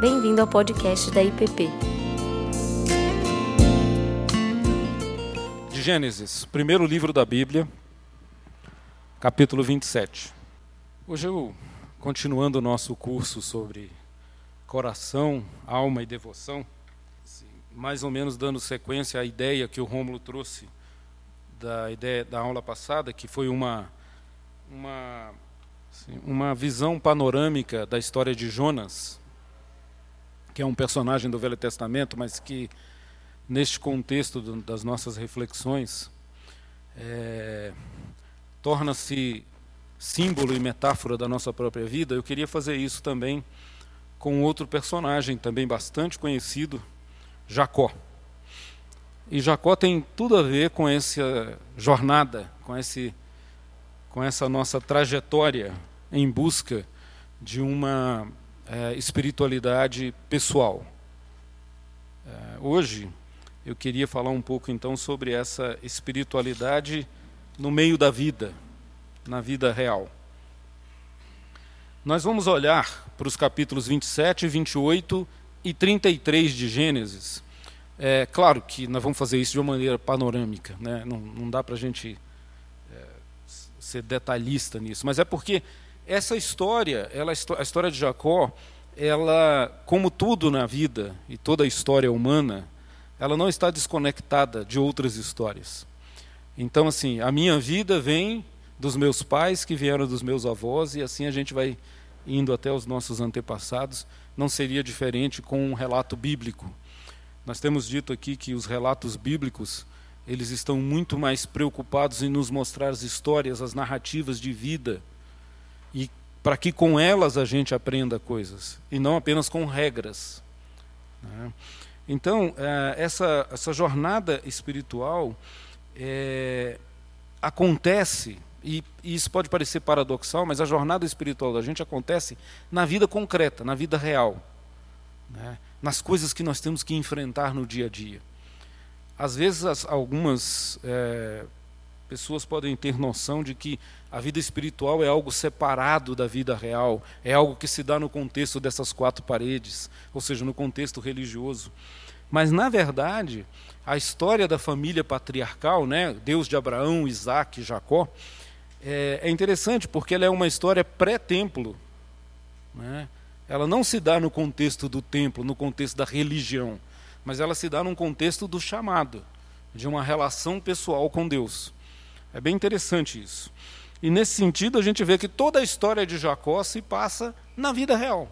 Bem-vindo ao podcast da IPP. De Gênesis, primeiro livro da Bíblia, capítulo 27. Hoje eu, continuando o nosso curso sobre coração, alma e devoção, mais ou menos dando sequência à ideia que o Rômulo trouxe da ideia da aula passada, que foi uma uma uma visão panorâmica da história de Jonas, que é um personagem do Velho Testamento, mas que neste contexto do, das nossas reflexões é, torna-se símbolo e metáfora da nossa própria vida. Eu queria fazer isso também com outro personagem também bastante conhecido, Jacó. E Jacó tem tudo a ver com essa jornada, com, esse, com essa nossa trajetória em busca de uma é, espiritualidade pessoal. É, hoje eu queria falar um pouco então sobre essa espiritualidade no meio da vida, na vida real. Nós vamos olhar para os capítulos 27, 28 e 33 de Gênesis é claro que nós vamos fazer isso de uma maneira panorâmica, né? não, não dá para a gente é, ser detalhista nisso, mas é porque essa história, ela, a história de Jacó, ela, como tudo na vida e toda a história humana, ela não está desconectada de outras histórias. Então, assim, a minha vida vem dos meus pais, que vieram dos meus avós, e assim a gente vai indo até os nossos antepassados. Não seria diferente com um relato bíblico. Nós temos dito aqui que os relatos bíblicos, eles estão muito mais preocupados em nos mostrar as histórias, as narrativas de vida, e para que com elas a gente aprenda coisas, e não apenas com regras. Né? Então, é, essa, essa jornada espiritual é, acontece, e, e isso pode parecer paradoxal, mas a jornada espiritual da gente acontece na vida concreta, na vida real. Né? nas coisas que nós temos que enfrentar no dia a dia. Às vezes, as, algumas é, pessoas podem ter noção de que a vida espiritual é algo separado da vida real, é algo que se dá no contexto dessas quatro paredes, ou seja, no contexto religioso. Mas, na verdade, a história da família patriarcal, né, Deus de Abraão, Isaac e Jacó, é, é interessante porque ela é uma história pré-templo. Né? ela não se dá no contexto do templo, no contexto da religião, mas ela se dá num contexto do chamado, de uma relação pessoal com Deus. É bem interessante isso. E nesse sentido, a gente vê que toda a história de Jacó se passa na vida real.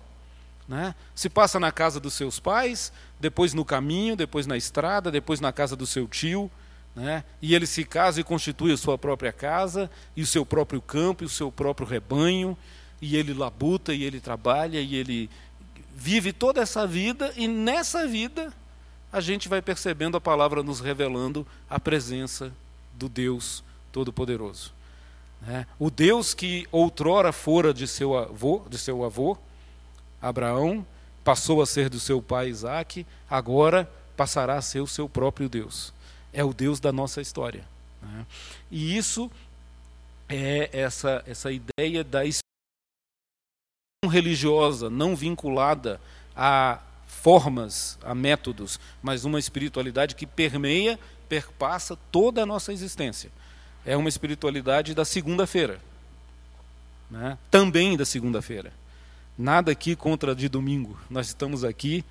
Né? Se passa na casa dos seus pais, depois no caminho, depois na estrada, depois na casa do seu tio. Né? E ele se casa e constitui a sua própria casa, e o seu próprio campo, e o seu próprio rebanho e ele labuta, e ele trabalha, e ele vive toda essa vida, e nessa vida a gente vai percebendo a palavra nos revelando a presença do Deus Todo-Poderoso. Né? O Deus que outrora fora de seu avô, de seu avô, Abraão, passou a ser do seu pai Isaac, agora passará a ser o seu próprio Deus. É o Deus da nossa história. Né? E isso é essa, essa ideia da religiosa, não vinculada a formas, a métodos, mas uma espiritualidade que permeia, perpassa toda a nossa existência. É uma espiritualidade da segunda-feira, né? também da segunda-feira. Nada aqui contra de domingo. Nós estamos aqui,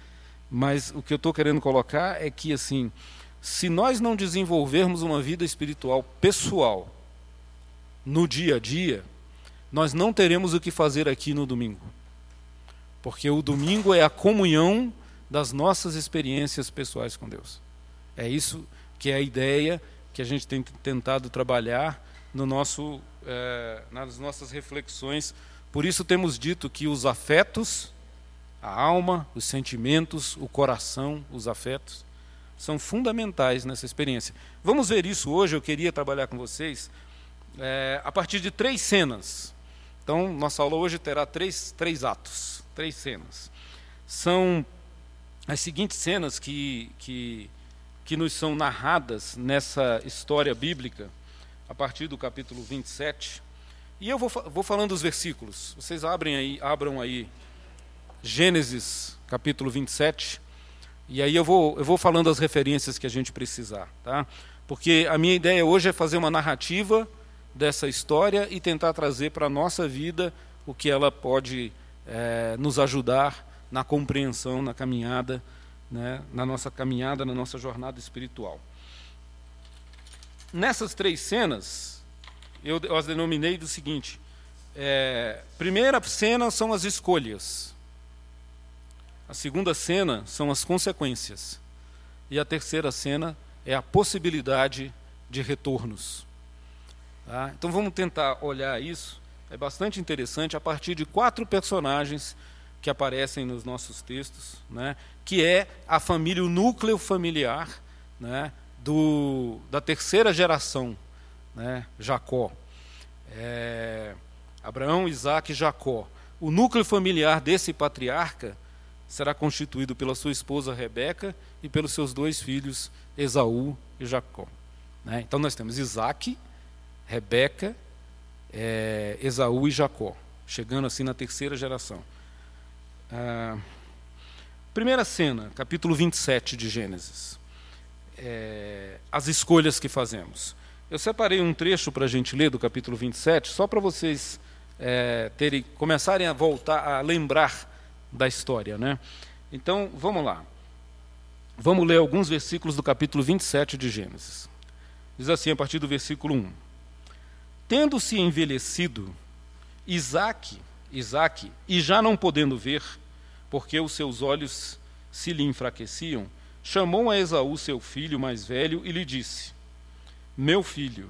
mas o que eu estou querendo colocar é que assim, se nós não desenvolvermos uma vida espiritual pessoal no dia a dia, nós não teremos o que fazer aqui no domingo. Porque o domingo é a comunhão das nossas experiências pessoais com Deus. É isso que é a ideia que a gente tem tentado trabalhar no nosso, é, nas nossas reflexões. Por isso temos dito que os afetos, a alma, os sentimentos, o coração, os afetos, são fundamentais nessa experiência. Vamos ver isso hoje. Eu queria trabalhar com vocês é, a partir de três cenas então, nossa aula hoje terá três, três atos, três cenas. São as seguintes cenas que, que, que nos são narradas nessa história bíblica, a partir do capítulo 27. E eu vou, vou falando os versículos. Vocês abrem aí, abram aí Gênesis capítulo 27, e aí eu vou, eu vou falando as referências que a gente precisar, tá? Porque a minha ideia hoje é fazer uma narrativa dessa história e tentar trazer para a nossa vida o que ela pode é, nos ajudar na compreensão, na caminhada, né, na nossa caminhada, na nossa jornada espiritual. Nessas três cenas, eu, eu as denominei do seguinte: é, primeira cena são as escolhas, a segunda cena são as consequências, e a terceira cena é a possibilidade de retornos. Tá? Então vamos tentar olhar isso. É bastante interessante a partir de quatro personagens que aparecem nos nossos textos, né? que é a família, o núcleo familiar né? Do, da terceira geração, né? Jacó. É, Abraão, Isaac e Jacó. O núcleo familiar desse patriarca será constituído pela sua esposa Rebeca e pelos seus dois filhos, Esaú e Jacó. Né? Então nós temos Isaac, Rebeca, é, Esaú e Jacó, chegando assim na terceira geração. Ah, primeira cena, capítulo 27 de Gênesis. É, as escolhas que fazemos. Eu separei um trecho para a gente ler do capítulo 27, só para vocês é, terem, começarem a voltar a lembrar da história. Né? Então, vamos lá. Vamos ler alguns versículos do capítulo 27 de Gênesis. Diz assim, a partir do versículo 1. Tendo-se envelhecido, Isaac, Isaac, e já não podendo ver, porque os seus olhos se lhe enfraqueciam, chamou a Esaú, seu filho mais velho, e lhe disse: Meu filho.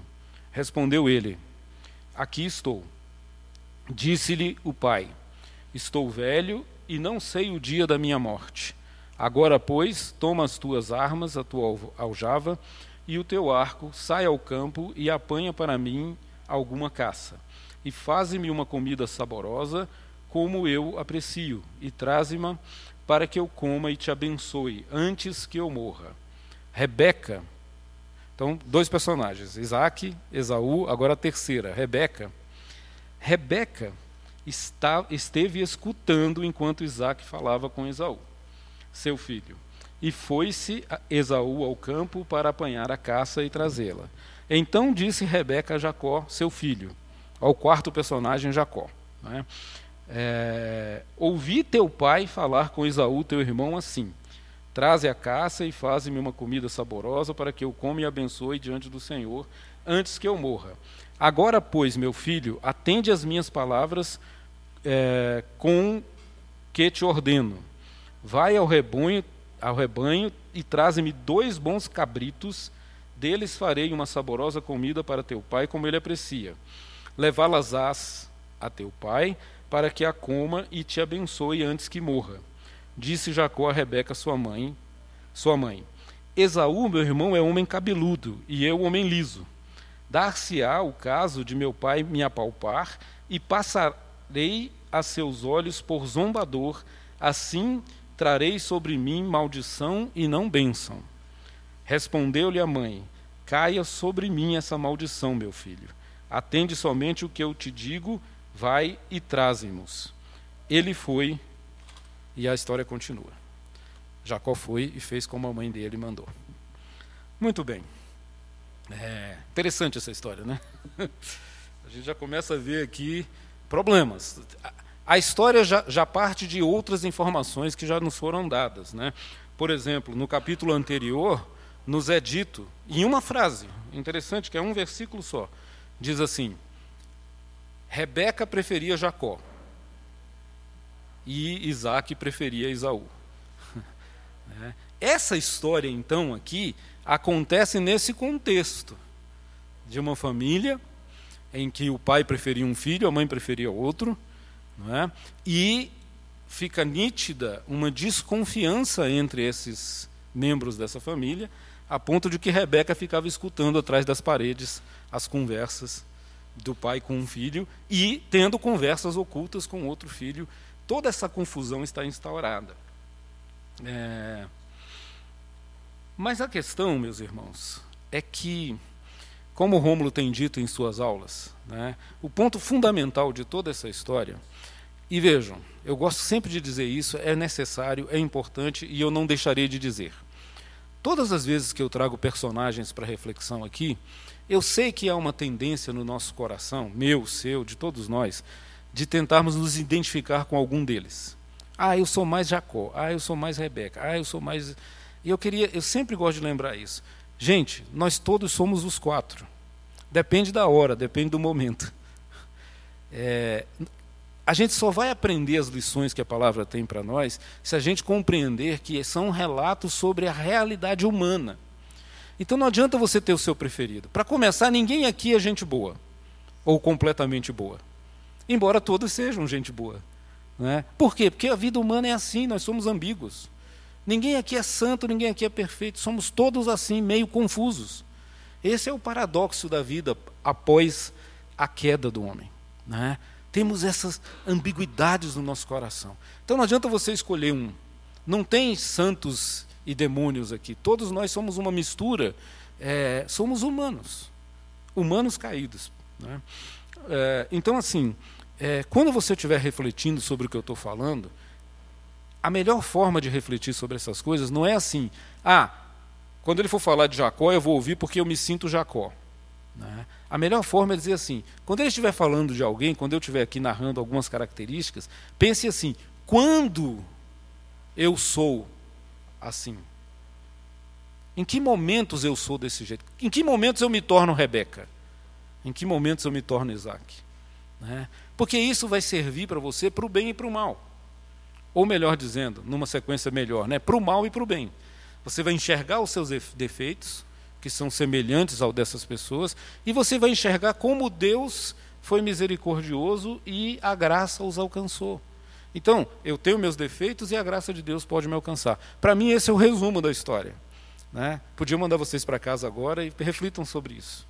Respondeu ele: Aqui estou. Disse-lhe o pai: Estou velho e não sei o dia da minha morte. Agora, pois, toma as tuas armas, a tua aljava e o teu arco, sai ao campo e apanha para mim alguma caça. E faze-me uma comida saborosa, como eu aprecio, e traze-me para que eu coma e te abençoe, antes que eu morra. Rebeca, então, dois personagens, Isaac, Esaú, agora a terceira, Rebeca. Rebeca está, esteve escutando enquanto Isaac falava com Esaú, seu filho. E foi-se Esaú ao campo para apanhar a caça e trazê-la. Então disse Rebeca a Jacó, seu filho, ao quarto personagem Jacó. Né? É, Ouvi teu pai falar com Esaú, teu irmão, assim: Traze a caça e faze-me uma comida saborosa para que eu coma e abençoe diante do Senhor, antes que eu morra. Agora, pois, meu filho, atende às minhas palavras é, com que te ordeno. Vai ao rebanho, ao rebanho e traze-me dois bons cabritos, deles farei uma saborosa comida para teu pai, como ele aprecia. Levá-las-ás a teu pai, para que a coma e te abençoe antes que morra. Disse Jacó a Rebeca, sua mãe, sua mãe: Esaú, meu irmão, é homem cabeludo, e eu homem liso. Dar-se-á o caso de meu pai me apalpar, e passarei a seus olhos por zombador, assim trarei sobre mim maldição e não bênção. Respondeu-lhe a mãe: Caia sobre mim essa maldição, meu filho. Atende somente o que eu te digo, vai e traze-nos. Ele foi e a história continua. Jacó foi e fez como a mãe dele mandou. Muito bem. É interessante essa história, né? A gente já começa a ver aqui problemas. A história já, já, parte de outras informações que já nos foram dadas. Né? Por exemplo, no capítulo anterior, nos é dito, em uma frase, interessante, que é um versículo só, diz assim: Rebeca preferia Jacó e Isaac preferia Esaú. Né? Essa história, então, aqui, acontece nesse contexto de uma família em que o pai preferia um filho, a mãe preferia outro, é? e fica nítida uma desconfiança entre esses membros dessa família, a ponto de que Rebeca ficava escutando atrás das paredes as conversas do pai com um filho e tendo conversas ocultas com outro filho. Toda essa confusão está instaurada. É... Mas a questão, meus irmãos, é que como Rômulo tem dito em suas aulas, né, o ponto fundamental de toda essa história E vejam, eu gosto sempre de dizer isso, é necessário, é importante e eu não deixarei de dizer. Todas as vezes que eu trago personagens para reflexão aqui, eu sei que há uma tendência no nosso coração, meu, seu, de todos nós, de tentarmos nos identificar com algum deles. Ah, eu sou mais Jacó. Ah, eu sou mais Rebeca. Ah, eu sou mais. E eu queria, eu sempre gosto de lembrar isso. Gente, nós todos somos os quatro. Depende da hora, depende do momento. É, a gente só vai aprender as lições que a palavra tem para nós se a gente compreender que são relatos sobre a realidade humana. Então não adianta você ter o seu preferido. Para começar, ninguém aqui é gente boa ou completamente boa. Embora todos sejam gente boa. Né? Por quê? Porque a vida humana é assim, nós somos ambíguos. Ninguém aqui é santo, ninguém aqui é perfeito, somos todos assim, meio confusos. Esse é o paradoxo da vida após a queda do homem. Né? Temos essas ambiguidades no nosso coração. Então não adianta você escolher um. Não tem santos e demônios aqui. Todos nós somos uma mistura, é, somos humanos, humanos caídos. Né? É, então, assim, é, quando você estiver refletindo sobre o que eu estou falando, a melhor forma de refletir sobre essas coisas não é assim, ah, quando ele for falar de Jacó, eu vou ouvir porque eu me sinto Jacó. Né? A melhor forma é dizer assim: quando ele estiver falando de alguém, quando eu estiver aqui narrando algumas características, pense assim: quando eu sou assim? Em que momentos eu sou desse jeito? Em que momentos eu me torno Rebeca? Em que momentos eu me torno Isaac? Né? Porque isso vai servir para você para o bem e para o mal. Ou melhor dizendo, numa sequência melhor, né? para o mal e para o bem. Você vai enxergar os seus defeitos, que são semelhantes ao dessas pessoas, e você vai enxergar como Deus foi misericordioso e a graça os alcançou. Então, eu tenho meus defeitos e a graça de Deus pode me alcançar. Para mim, esse é o resumo da história. Né? Podia mandar vocês para casa agora e reflitam sobre isso.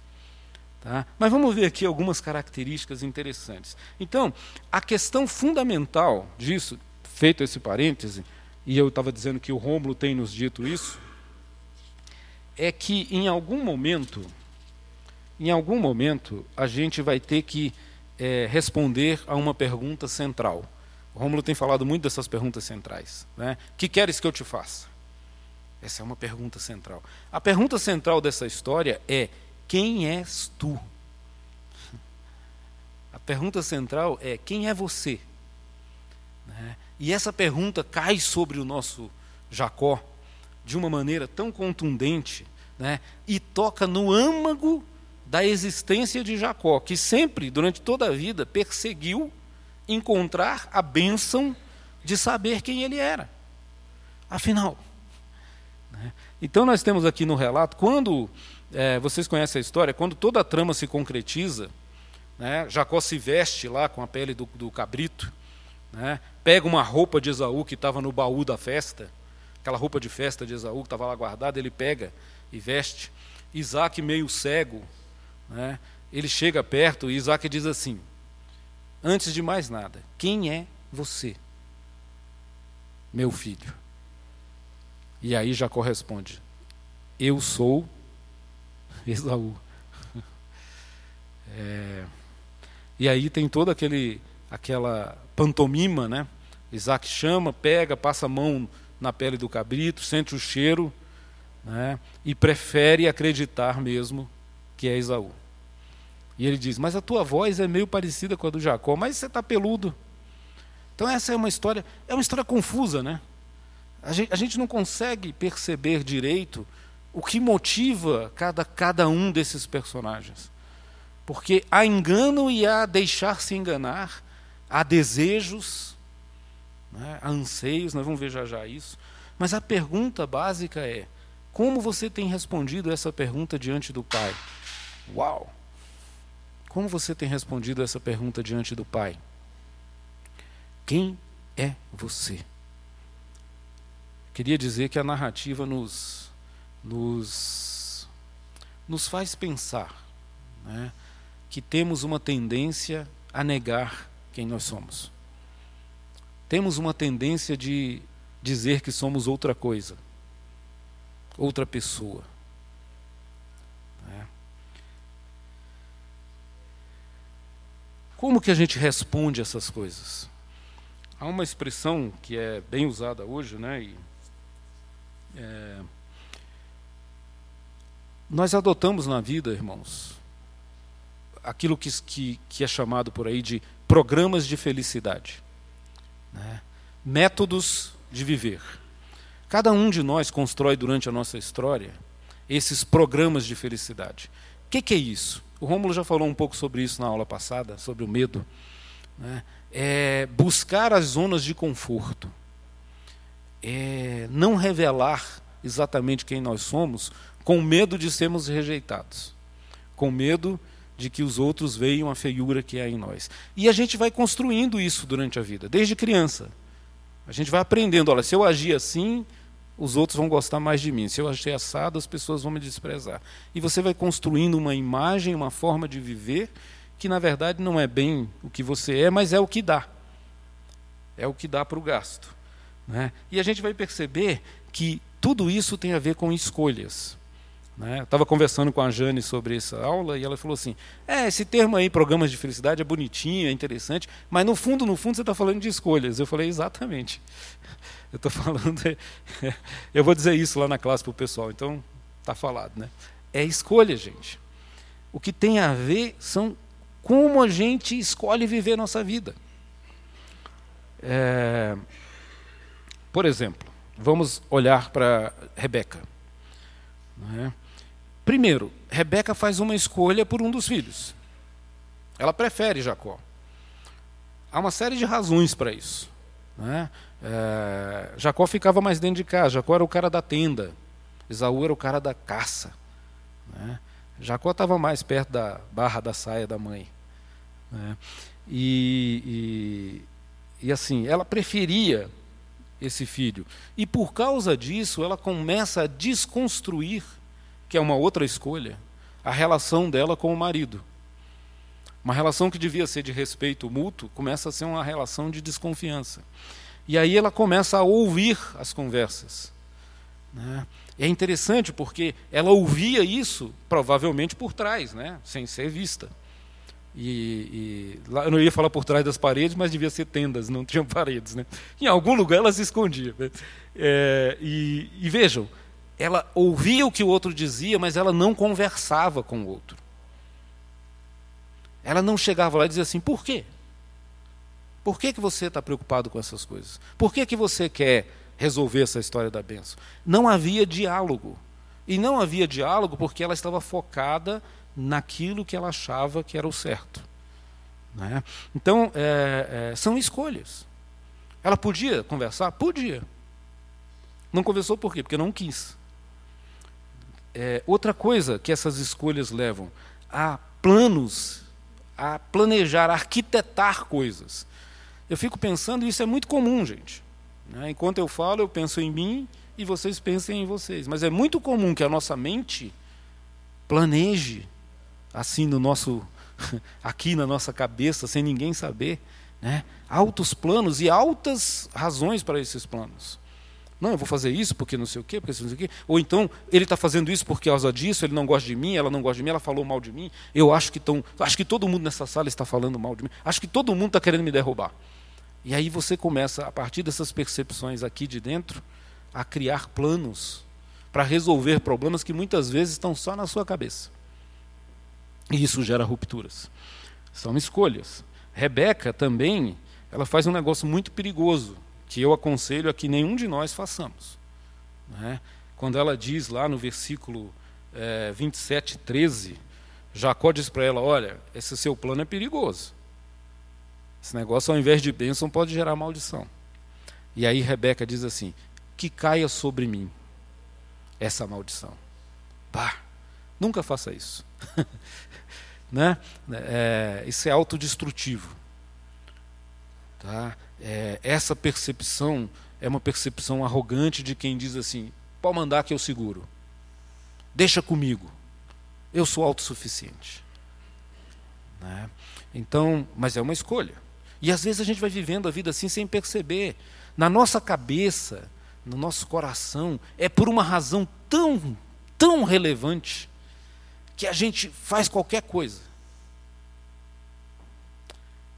Tá? Mas vamos ver aqui algumas características interessantes. Então, a questão fundamental disso, feito esse parêntese, e eu estava dizendo que o Rômulo tem nos dito isso, é que em algum momento, em algum momento, a gente vai ter que é, responder a uma pergunta central. O Rômulo tem falado muito dessas perguntas centrais. Né? Que queres que eu te faça? Essa é uma pergunta central. A pergunta central dessa história é: quem és tu? A pergunta central é: quem é você? Né? E essa pergunta cai sobre o nosso Jacó de uma maneira tão contundente né? e toca no âmago da existência de Jacó, que sempre, durante toda a vida, perseguiu encontrar a bênção de saber quem ele era. Afinal. Né? Então, nós temos aqui no relato, quando é, vocês conhecem a história, quando toda a trama se concretiza, né, Jacó se veste lá com a pele do, do cabrito, né, pega uma roupa de Esaú que estava no baú da festa, aquela roupa de festa de Esaú que estava lá guardada, ele pega e veste. Isaac, meio cego, né, ele chega perto e Isaac diz assim: Antes de mais nada, quem é você? Meu filho. E aí Jacó responde: Eu sou Esaú. É, e aí tem toda aquele, aquela pantomima, né? Isaac chama, pega, passa a mão na pele do cabrito, sente o cheiro, né? e prefere acreditar mesmo que é Esaú. E ele diz: Mas a tua voz é meio parecida com a do Jacó, mas você está peludo. Então, essa é uma história, é uma história confusa, né? A gente, a gente não consegue perceber direito o que motiva cada, cada um desses personagens. Porque há engano e há deixar-se enganar, há desejos, né, anseios, nós vamos ver já já isso. Mas a pergunta básica é: como você tem respondido essa pergunta diante do Pai? Uau! Como você tem respondido essa pergunta diante do Pai? Quem é você? Queria dizer que a narrativa nos, nos, nos faz pensar né, que temos uma tendência a negar quem nós somos. Temos uma tendência de dizer que somos outra coisa, outra pessoa. Como que a gente responde essas coisas? há uma expressão que é bem usada hoje, né? E, é, nós adotamos na vida, irmãos, aquilo que, que, que é chamado por aí de programas de felicidade, né? métodos de viver. Cada um de nós constrói durante a nossa história esses programas de felicidade. O que, que, é isso? O Rômulo já falou um pouco sobre isso na aula passada, sobre o medo. Né? É buscar as zonas de conforto. É não revelar exatamente quem nós somos, com medo de sermos rejeitados, com medo de que os outros vejam a feiura que há em nós. E a gente vai construindo isso durante a vida, desde criança. A gente vai aprendendo, olha, se eu agir assim, os outros vão gostar mais de mim. Se eu agir assado, as pessoas vão me desprezar. E você vai construindo uma imagem, uma forma de viver que na verdade não é bem o que você é, mas é o que dá. É o que dá para o gasto. Né? E a gente vai perceber que tudo isso tem a ver com escolhas. Né? Estava conversando com a Jane sobre essa aula e ela falou assim: é, esse termo aí, programas de felicidade, é bonitinho, é interessante, mas no fundo, no fundo, você está falando de escolhas. Eu falei, exatamente. Eu estou falando. eu vou dizer isso lá na classe para o pessoal, então está falado. Né? É escolha, gente. O que tem a ver são como a gente escolhe viver a nossa vida. É, por exemplo, vamos olhar para Rebeca. Né? Primeiro, Rebeca faz uma escolha por um dos filhos. Ela prefere Jacó. Há uma série de razões para isso. Né? É, Jacó ficava mais dentro de casa, Jacó era o cara da tenda, Esaú era o cara da caça. Né? Jacó estava mais perto da barra da saia da mãe. Né? E, e, e assim, ela preferia esse filho. E por causa disso, ela começa a desconstruir que é uma outra escolha, a relação dela com o marido. Uma relação que devia ser de respeito mútuo começa a ser uma relação de desconfiança. E aí ela começa a ouvir as conversas. Né? É interessante porque ela ouvia isso provavelmente por trás, né? sem ser vista. E, e, lá, eu não ia falar por trás das paredes, mas devia ser tendas, não tinham paredes. Né? Em algum lugar ela se escondia. Né? É, e, e vejam, ela ouvia o que o outro dizia, mas ela não conversava com o outro. Ela não chegava lá e dizia assim: por quê? Por que, que você está preocupado com essas coisas? Por que, que você quer resolver essa história da benção? Não havia diálogo. E não havia diálogo porque ela estava focada naquilo que ela achava que era o certo. Né? Então, é, é, são escolhas. Ela podia conversar? Podia. Não conversou por quê? Porque não quis. É, outra coisa que essas escolhas levam a planos, a planejar, a arquitetar coisas. Eu fico pensando, isso é muito comum, gente. Né? Enquanto eu falo, eu penso em mim e vocês pensem em vocês. Mas é muito comum que a nossa mente planeje assim no nosso aqui na nossa cabeça, sem ninguém saber, né? altos planos e altas razões para esses planos. Não, eu vou fazer isso porque não sei o quê, porque não sei o quê. Ou então, ele está fazendo isso por causa disso, ele não gosta de mim, ela não gosta de mim, ela falou mal de mim. Eu acho que, acho que todo mundo nessa sala está falando mal de mim. Acho que todo mundo está querendo me derrubar. E aí você começa, a partir dessas percepções aqui de dentro, a criar planos para resolver problemas que muitas vezes estão só na sua cabeça. E isso gera rupturas. São escolhas. Rebeca também, ela faz um negócio muito perigoso que eu aconselho a que nenhum de nós façamos. Né? Quando ela diz lá no versículo é, 27, 13, Jacó diz para ela: Olha, esse seu plano é perigoso. Esse negócio, ao invés de bênção, pode gerar maldição. E aí Rebeca diz assim: Que caia sobre mim essa maldição. Bah, nunca faça isso. né? É, isso é autodestrutivo. Tá? É, essa percepção é uma percepção arrogante de quem diz assim: pode mandar que eu seguro, deixa comigo, eu sou autossuficiente. Né? Então, mas é uma escolha. E às vezes a gente vai vivendo a vida assim sem perceber. Na nossa cabeça, no nosso coração, é por uma razão tão, tão relevante que a gente faz qualquer coisa.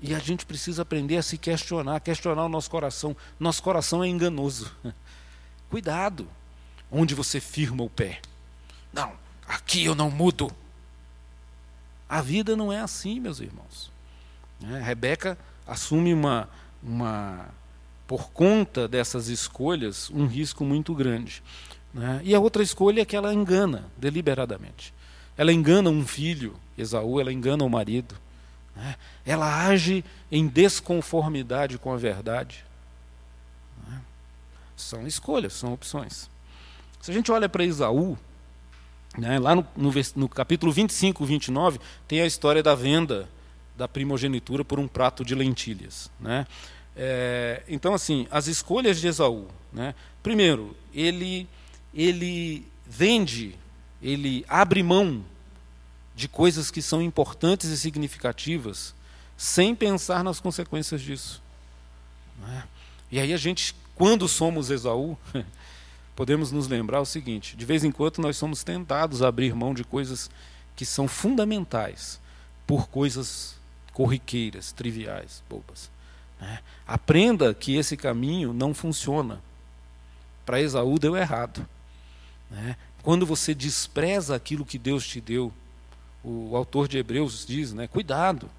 E a gente precisa aprender a se questionar, questionar o nosso coração. Nosso coração é enganoso. Cuidado onde você firma o pé. Não, aqui eu não mudo. A vida não é assim, meus irmãos. É, Rebeca assume uma, uma, por conta dessas escolhas, um risco muito grande. Né? E a outra escolha é que ela engana deliberadamente. Ela engana um filho, Esaú, ela engana o marido. Né? Ela age em desconformidade com a verdade. Né? São escolhas, são opções. Se a gente olha para Esaú, né, lá no, no, no, capítulo 25, 29, tem a história da venda da primogenitura por um prato de lentilhas. Né? É, então, assim, as escolhas de Esaú. Né? Primeiro, ele, ele vende, ele abre mão de coisas que são importantes e significativas, sem pensar nas consequências disso. Né? E aí a gente, quando somos Esaú, podemos nos lembrar o seguinte: de vez em quando nós somos tentados a abrir mão de coisas que são fundamentais por coisas corriqueiras, triviais, bobas. Né? Aprenda que esse caminho não funciona. Para Esaú deu errado. Né? Quando você despreza aquilo que Deus te deu, o autor de Hebreus diz, né, cuidado,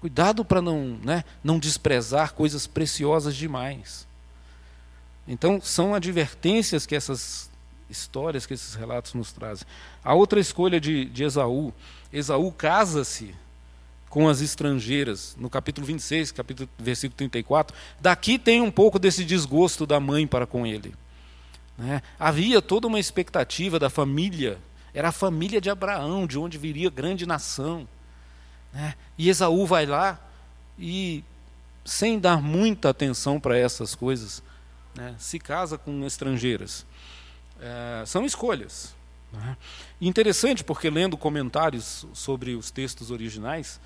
cuidado para não, né, não desprezar coisas preciosas demais. Então, são advertências que essas histórias, que esses relatos nos trazem. A outra escolha de, de Esaú: Esaú casa-se com as estrangeiras, no capítulo 26, capítulo, versículo 34. Daqui tem um pouco desse desgosto da mãe para com ele. Né? Havia toda uma expectativa da família, era a família de Abraão, de onde viria grande nação. Né? E Esaú vai lá e, sem dar muita atenção para essas coisas, né, se casa com estrangeiras. É, são escolhas. Né? Interessante, porque lendo comentários sobre os textos originais,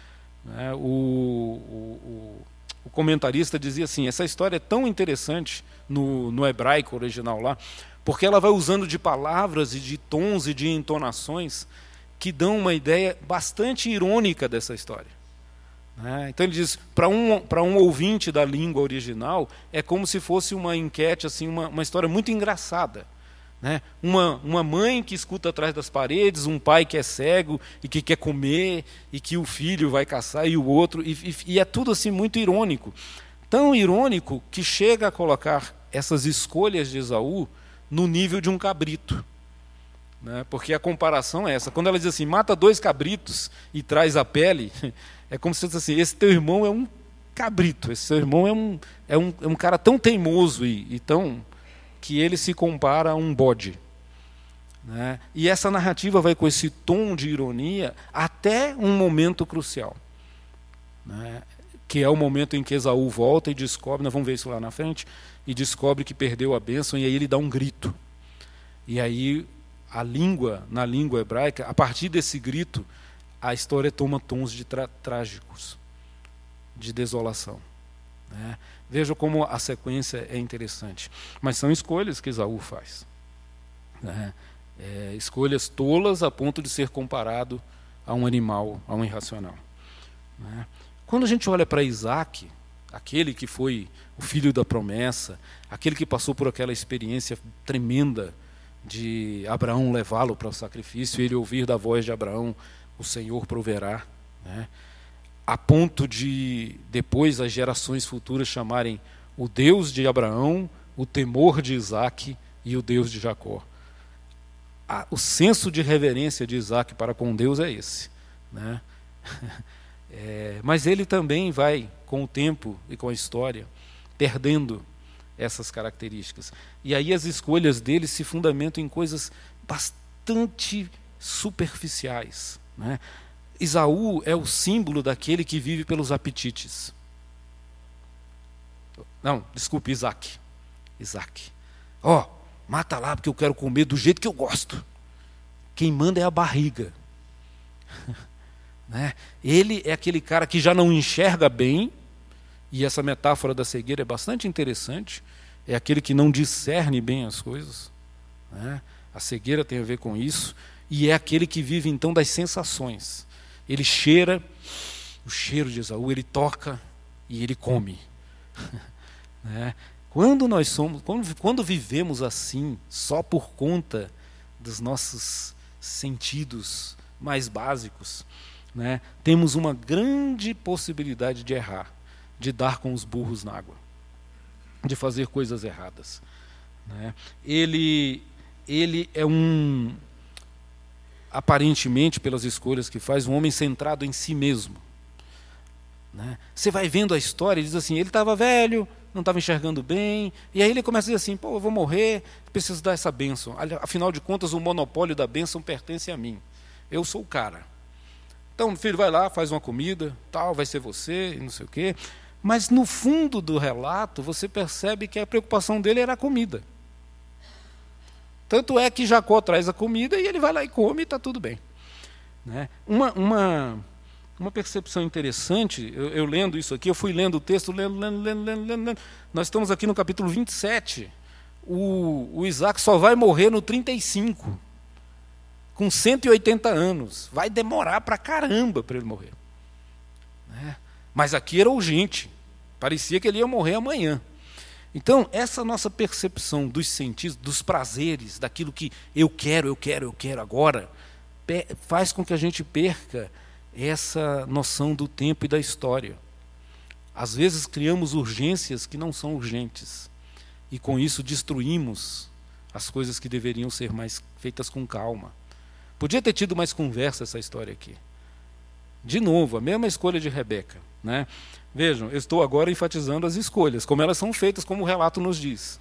né, o, o, o, comentarista dizia assim: essa história é tão interessante no, no hebraico original lá, porque ela vai usando de palavras e de tons e de entonações que dão uma ideia bastante irônica dessa história. Né? Então ele diz, para um, um ouvinte da língua original, é como se fosse uma enquete, assim, uma, uma história muito engraçada. Né? Uma, uma mãe que escuta atrás das paredes, um pai que é cego e que quer comer, e que o filho vai caçar e o outro, e, e, e é tudo assim muito irônico. Tão irônico que chega a colocar essas escolhas de Esaú no nível de um cabrito. Né? Porque a comparação é essa. Quando ela diz assim, mata dois cabritos e traz a pele, é como se fosse assim: esse teu irmão é um cabrito, esse seu irmão é um, é um, é um cara tão teimoso e, e tão. que ele se compara a um bode. Né? E essa narrativa vai com esse tom de ironia até um momento crucial. Né? Que é o momento em que Esaú volta e descobre, nós vamos ver isso lá na frente, e descobre que perdeu a bênção, e aí ele dá um grito. E aí a língua, na língua hebraica, a partir desse grito, a história toma tons de trágicos, de desolação. Né? Veja como a sequência é interessante. Mas são escolhas que Esaú faz. Né? É, escolhas tolas a ponto de ser comparado a um animal, a um irracional. Né? Quando a gente olha para Isaac, aquele que foi o filho da promessa, aquele que passou por aquela experiência tremenda de Abraão levá-lo para o sacrifício, ele ouvir da voz de Abraão, o Senhor proverá, né? a ponto de depois as gerações futuras chamarem o Deus de Abraão, o temor de Isaac e o Deus de Jacó. o senso de reverência de Isaac para com Deus é esse. Né? É, mas ele também vai, com o tempo e com a história, perdendo essas características. E aí as escolhas dele se fundamentam em coisas bastante superficiais. Né? Isaú é o símbolo daquele que vive pelos apetites. Não, desculpe, Isaac. Isaac. Ó, oh, mata lá porque eu quero comer do jeito que eu gosto. Quem manda é a barriga. né? Ele é aquele cara que já não enxerga bem, e essa metáfora da cegueira é bastante interessante. É aquele que não discerne bem as coisas. Né? A cegueira tem a ver com isso e é aquele que vive então das sensações. Ele cheira, o cheiro de Esaú, ele toca e ele come. né? Quando nós somos, quando, quando vivemos assim, só por conta dos nossos sentidos mais básicos, né, temos uma grande possibilidade de errar, de dar com os burros na água, de fazer coisas erradas. Né? Ele, ele é um, aparentemente, pelas escolhas que faz, um homem centrado em si mesmo. Né? Você vai vendo a história e diz assim: ele estava velho, não estava enxergando bem, e aí ele começa a dizer assim: pô, eu vou morrer, preciso dar essa bênção. Afinal de contas, o monopólio da bênção pertence a mim. Eu sou o cara. Então, filho, vai lá, faz uma comida, tal, vai ser você, e não sei o quê. Mas no fundo do relato, você percebe que a preocupação dele era a comida. Tanto é que Jacó traz a comida e ele vai lá e come e está tudo bem. Né? Uma, uma, uma percepção interessante, eu, eu, lendo isso aqui, eu fui lendo o texto, lendo, lendo, lendo, lendo, lendo. Nós estamos aqui no capítulo 27. O, o Isaac só vai morrer no 35, com 180 anos. Vai demorar para caramba para ele morrer. Né? Mas aqui era urgente. Parecia que ele ia morrer amanhã. Então, essa nossa percepção dos sentidos, dos prazeres, daquilo que eu quero, eu quero, eu quero agora, faz com que a gente perca essa noção do tempo e da história. Às vezes criamos urgências que não são urgentes, e com isso destruímos as coisas que deveriam ser mais feitas com calma. Podia ter tido mais conversa essa história aqui. De novo, a mesma escolha de Rebeca. Né? Vejam, eu estou agora enfatizando as escolhas, como elas são feitas, como o relato nos diz.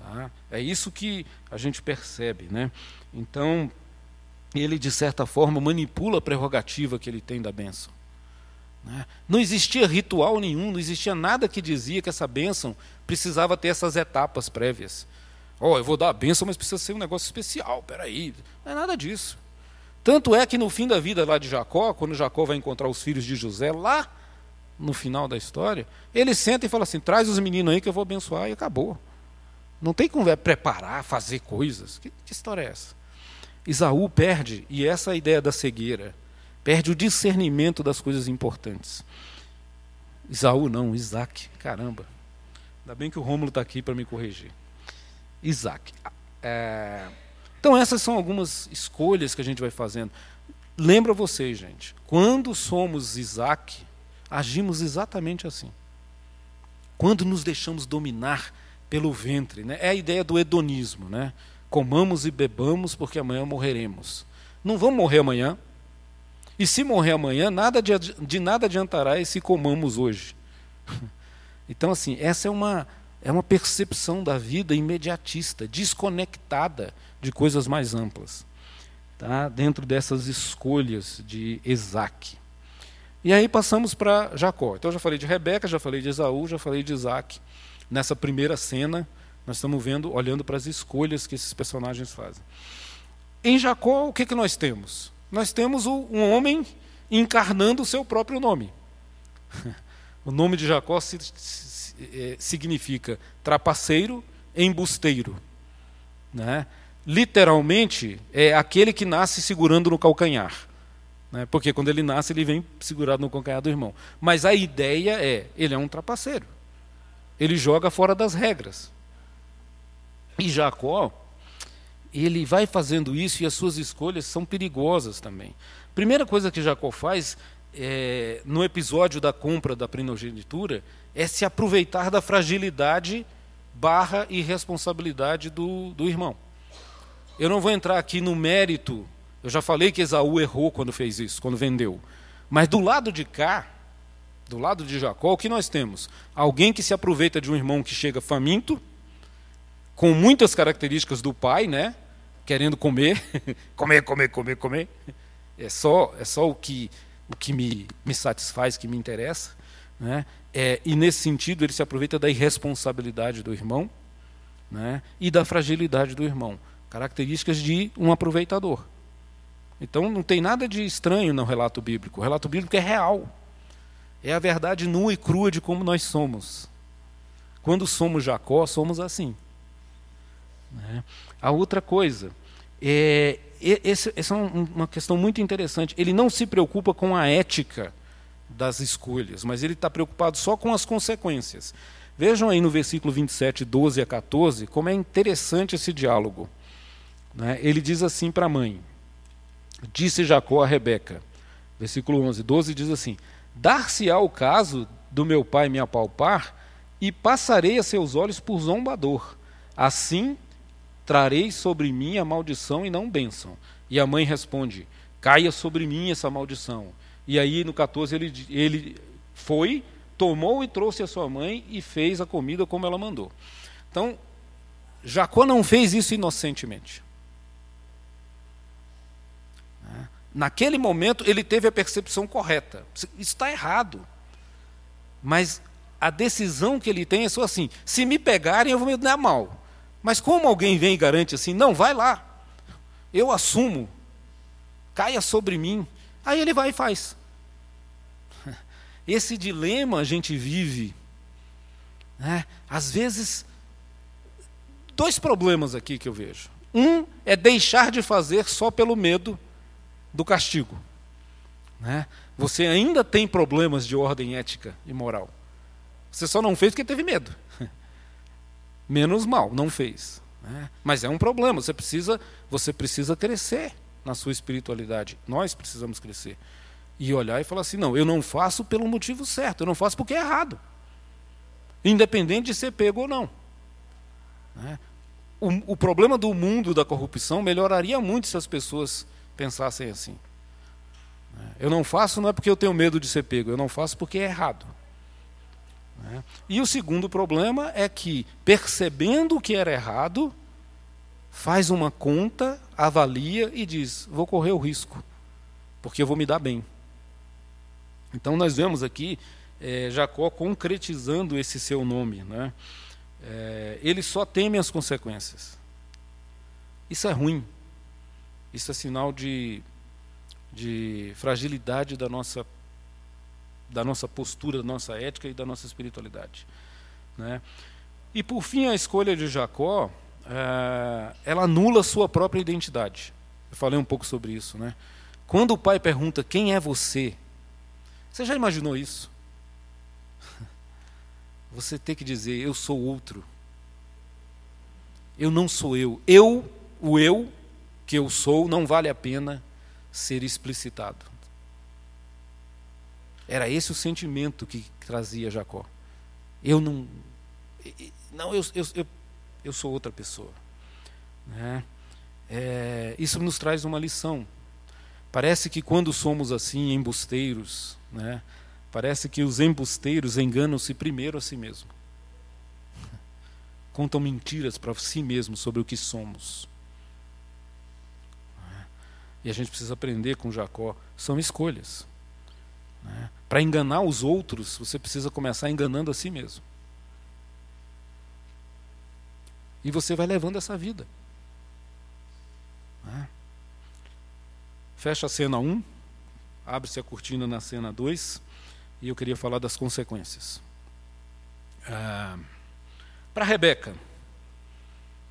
Tá? É isso que a gente percebe. Né? Então, ele, de certa forma, manipula a prerrogativa que ele tem da bênção. Né? Não existia ritual nenhum, não existia nada que dizia que essa bênção precisava ter essas etapas prévias. Oh, eu vou dar a bênção, mas precisa ser um negócio especial, peraí. Não é nada disso. Tanto é que no fim da vida lá de Jacó, quando Jacó vai encontrar os filhos de José, lá no final da história, ele senta e fala assim: traz os meninos aí que eu vou abençoar, e acabou. Não tem como é preparar, fazer coisas. Que, que história é essa? Isaú perde, e essa é a ideia da cegueira, perde o discernimento das coisas importantes. Isaú não, Isaac, caramba. Ainda bem que o Rômulo está aqui para me corrigir. Isaac. É... Então, essas são algumas escolhas que a gente vai fazendo. Lembra vocês, gente, quando somos Isaac, agimos exatamente assim. Quando nos deixamos dominar pelo ventre, né? é a ideia do hedonismo, né? comamos e bebamos porque amanhã morreremos. Não vamos morrer amanhã. E se morrer amanhã, nada de, de nada adiantará se comamos hoje. Então, assim, essa é uma, é uma percepção da vida imediatista, desconectada de coisas mais amplas, tá? dentro dessas escolhas de Isaac. E aí passamos para Jacó. Então, já falei de Rebeca, já falei de Esaú, já falei de Isaac. Nessa primeira cena, nós estamos vendo, olhando para as escolhas que esses personagens fazem. Em Jacó, o que, que nós temos? Nós temos um homem encarnando o seu próprio nome. O nome de Jacó é, significa trapaceiro, embusteiro. Né? Literalmente, é aquele que nasce segurando no calcanhar. Né? Porque quando ele nasce, ele vem segurado no calcanhar do irmão. Mas a ideia é: ele é um trapaceiro. Ele joga fora das regras. E Jacó, ele vai fazendo isso e as suas escolhas são perigosas também. Primeira coisa que Jacó faz é, no episódio da compra da primogenitura é se aproveitar da fragilidade barra irresponsabilidade do, do irmão. Eu não vou entrar aqui no mérito eu já falei que Esaú errou quando fez isso, quando vendeu. Mas do lado de cá, do lado de Jacó, o que nós temos? Alguém que se aproveita de um irmão que chega faminto, com muitas características do pai, né? Querendo comer, comer, comer, comer, comer. É só, é só o que, o que me, me satisfaz, que me interessa. Né? É, e nesse sentido, ele se aproveita da irresponsabilidade do irmão né? e da fragilidade do irmão. Características de um aproveitador. Então não tem nada de estranho no relato bíblico. O relato bíblico é real. É a verdade nua e crua de como nós somos. Quando somos Jacó, somos assim. Né? A outra coisa, é, essa é uma questão muito interessante. Ele não se preocupa com a ética das escolhas, mas ele está preocupado só com as consequências. Vejam aí no versículo 27, 12 a 14, como é interessante esse diálogo. Né? Ele diz assim para a mãe: Disse Jacó a Rebeca, versículo 11, 12 diz assim: Dar-se-á o caso do meu pai me apalpar, e passarei a seus olhos por zombador. Assim trarei sobre mim a maldição e não bênção. E a mãe responde: Caia sobre mim essa maldição. E aí no 14 ele, ele foi, tomou e trouxe a sua mãe e fez a comida como ela mandou. Então, Jacó não fez isso inocentemente. Naquele momento ele teve a percepção correta. Isso está errado. Mas a decisão que ele tem é só assim: se me pegarem, eu vou me dar mal. Mas como alguém vem e garante assim, não, vai lá, eu assumo, caia sobre mim. Aí ele vai e faz. Esse dilema a gente vive. Né? Às vezes, dois problemas aqui que eu vejo. Um é deixar de fazer só pelo medo do castigo. Né? Você ainda tem problemas de ordem ética e moral. Você só não fez porque teve medo. Menos mal, não fez. Né? Mas é um problema. Você precisa, você precisa crescer na sua espiritualidade. Nós precisamos crescer e olhar e falar assim: não, eu não faço pelo motivo certo. Eu não faço porque é errado, independente de ser pego ou não. Né? O, o problema do mundo da corrupção melhoraria muito se as pessoas pensassem assim. Eu não faço não é porque eu tenho medo de ser pego, eu não faço porque é errado. E o segundo problema é que, percebendo que era errado, faz uma conta, avalia e diz: vou correr o risco, porque eu vou me dar bem. Então nós vemos aqui é, Jacó concretizando esse seu nome. Né? É, ele só teme as consequências. Isso é ruim. Isso é sinal de, de fragilidade da nossa, da nossa postura, da nossa ética e da nossa espiritualidade. Né? E por fim, a escolha de Jacó, ela anula sua própria identidade. Eu falei um pouco sobre isso. Né? Quando o pai pergunta quem é você, você já imaginou isso? Você ter que dizer eu sou outro. Eu não sou eu. Eu, o eu, que eu sou não vale a pena ser explicitado. Era esse o sentimento que trazia Jacó. Eu não. Não, eu, eu, eu, eu sou outra pessoa. Né? É, isso nos traz uma lição. Parece que quando somos assim, embusteiros, né, parece que os embusteiros enganam-se primeiro a si mesmo. Contam mentiras para si mesmo sobre o que somos. E a gente precisa aprender com Jacó. São escolhas. Né? Para enganar os outros, você precisa começar enganando a si mesmo. E você vai levando essa vida. Né? Fecha a cena 1, abre-se a cortina na cena 2, e eu queria falar das consequências. Ah, Para Rebeca,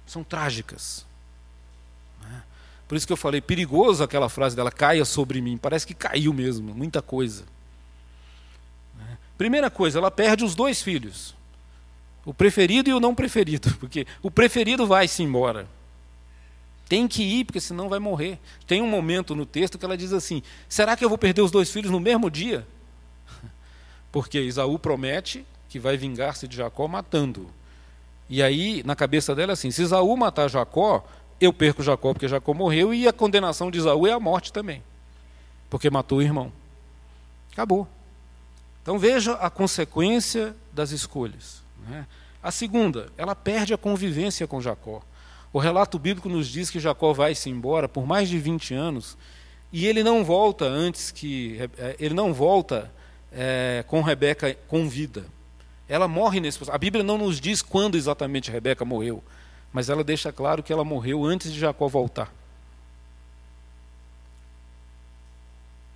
são trágicas. Né? Por isso que eu falei, perigoso aquela frase dela, caia sobre mim. Parece que caiu mesmo, muita coisa. Né? Primeira coisa, ela perde os dois filhos. O preferido e o não preferido. Porque o preferido vai-se embora. Tem que ir, porque senão vai morrer. Tem um momento no texto que ela diz assim: será que eu vou perder os dois filhos no mesmo dia? Porque Isaú promete que vai vingar-se de Jacó matando. E aí, na cabeça dela, é assim: se Isaú matar Jacó, eu perco Jacó porque Jacó morreu e a condenação de Isaú é a morte também, porque matou o irmão. Acabou. Então veja a consequência das escolhas. Né? A segunda, ela perde a convivência com Jacó. O relato bíblico nos diz que Jacó vai-se embora por mais de 20 anos e ele não volta antes que eh, ele não volta é, com Rebeca com vida. Ela morre nesse A Bíblia não nos diz quando exatamente Rebeca morreu, mas ela deixa claro que ela morreu antes de Jacó voltar.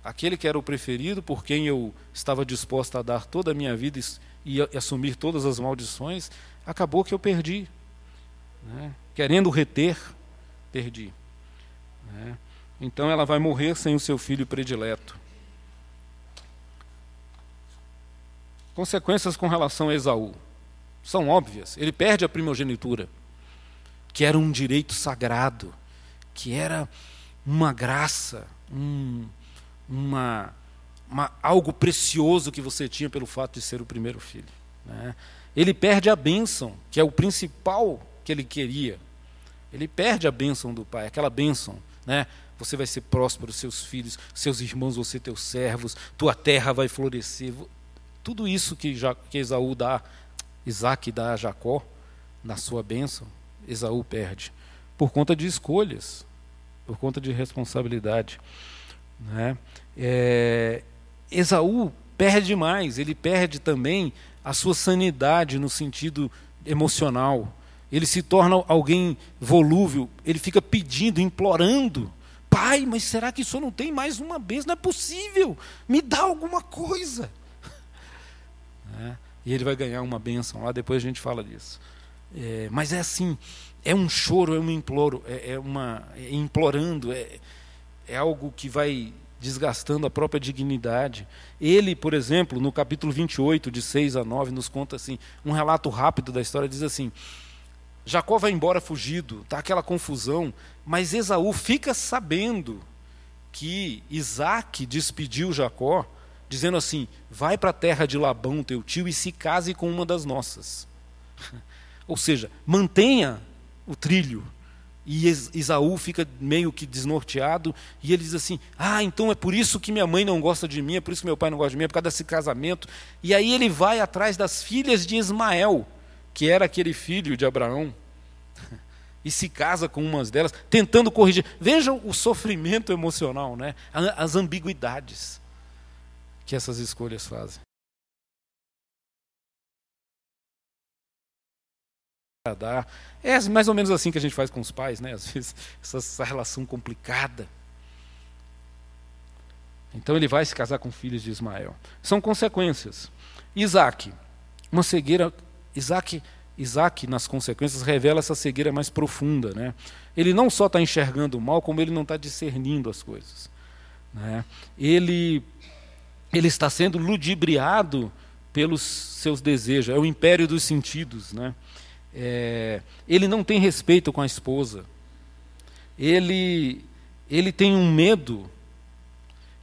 Aquele que era o preferido, por quem eu estava disposto a dar toda a minha vida e assumir todas as maldições, acabou que eu perdi. Né? Querendo reter, perdi. Né? Então ela vai morrer sem o seu filho predileto. Consequências com relação a Esaú são óbvias. Ele perde a primogenitura, que era um direito sagrado, que era uma graça, um, uma, uma, algo precioso que você tinha pelo fato de ser o primeiro filho. Né? Ele perde a bênção, que é o principal que ele queria. Ele perde a bênção do pai, aquela bênção. Né? Você vai ser próspero, seus filhos, seus irmãos vão ser teus servos, tua terra vai florescer. Tudo isso que, Já, que Esaú dá, Isaac dá a Jacó, na sua bênção, Esaú perde. Por conta de escolhas, por conta de responsabilidade. Né? É, Esaú perde mais, ele perde também a sua sanidade no sentido emocional. Ele se torna alguém volúvel, ele fica pedindo, implorando. Pai, mas será que isso não tem mais uma vez? Não é possível. Me dá alguma coisa. É, e ele vai ganhar uma bênção lá, depois a gente fala disso. É, mas é assim, é um choro, é um imploro, é, é uma é implorando, é, é algo que vai desgastando a própria dignidade. Ele, por exemplo, no capítulo 28, de 6 a 9, nos conta assim, um relato rápido da história, diz assim: Jacó vai embora fugido, está aquela confusão, mas Esaú fica sabendo que Isaac despediu Jacó, dizendo assim: vai para a terra de Labão, teu tio, e se case com uma das nossas. Ou seja, mantenha o trilho. E Esaú fica meio que desnorteado, e ele diz assim: Ah, então é por isso que minha mãe não gosta de mim, é por isso que meu pai não gosta de mim, é por causa desse casamento. E aí ele vai atrás das filhas de Ismael, que era aquele filho de Abraão, e se casa com umas delas, tentando corrigir. Vejam o sofrimento emocional, né? as ambiguidades que essas escolhas fazem. É mais ou menos assim que a gente faz com os pais, né? Às vezes, essa, essa relação complicada. Então ele vai se casar com filhos de Ismael. São consequências. Isaac, uma cegueira. Isaac, Isaac, nas consequências, revela essa cegueira mais profunda. Né? Ele não só está enxergando o mal, como ele não está discernindo as coisas. Né? Ele, ele está sendo ludibriado pelos seus desejos. É o império dos sentidos. Né? É, ele não tem respeito com a esposa. Ele, ele tem um medo,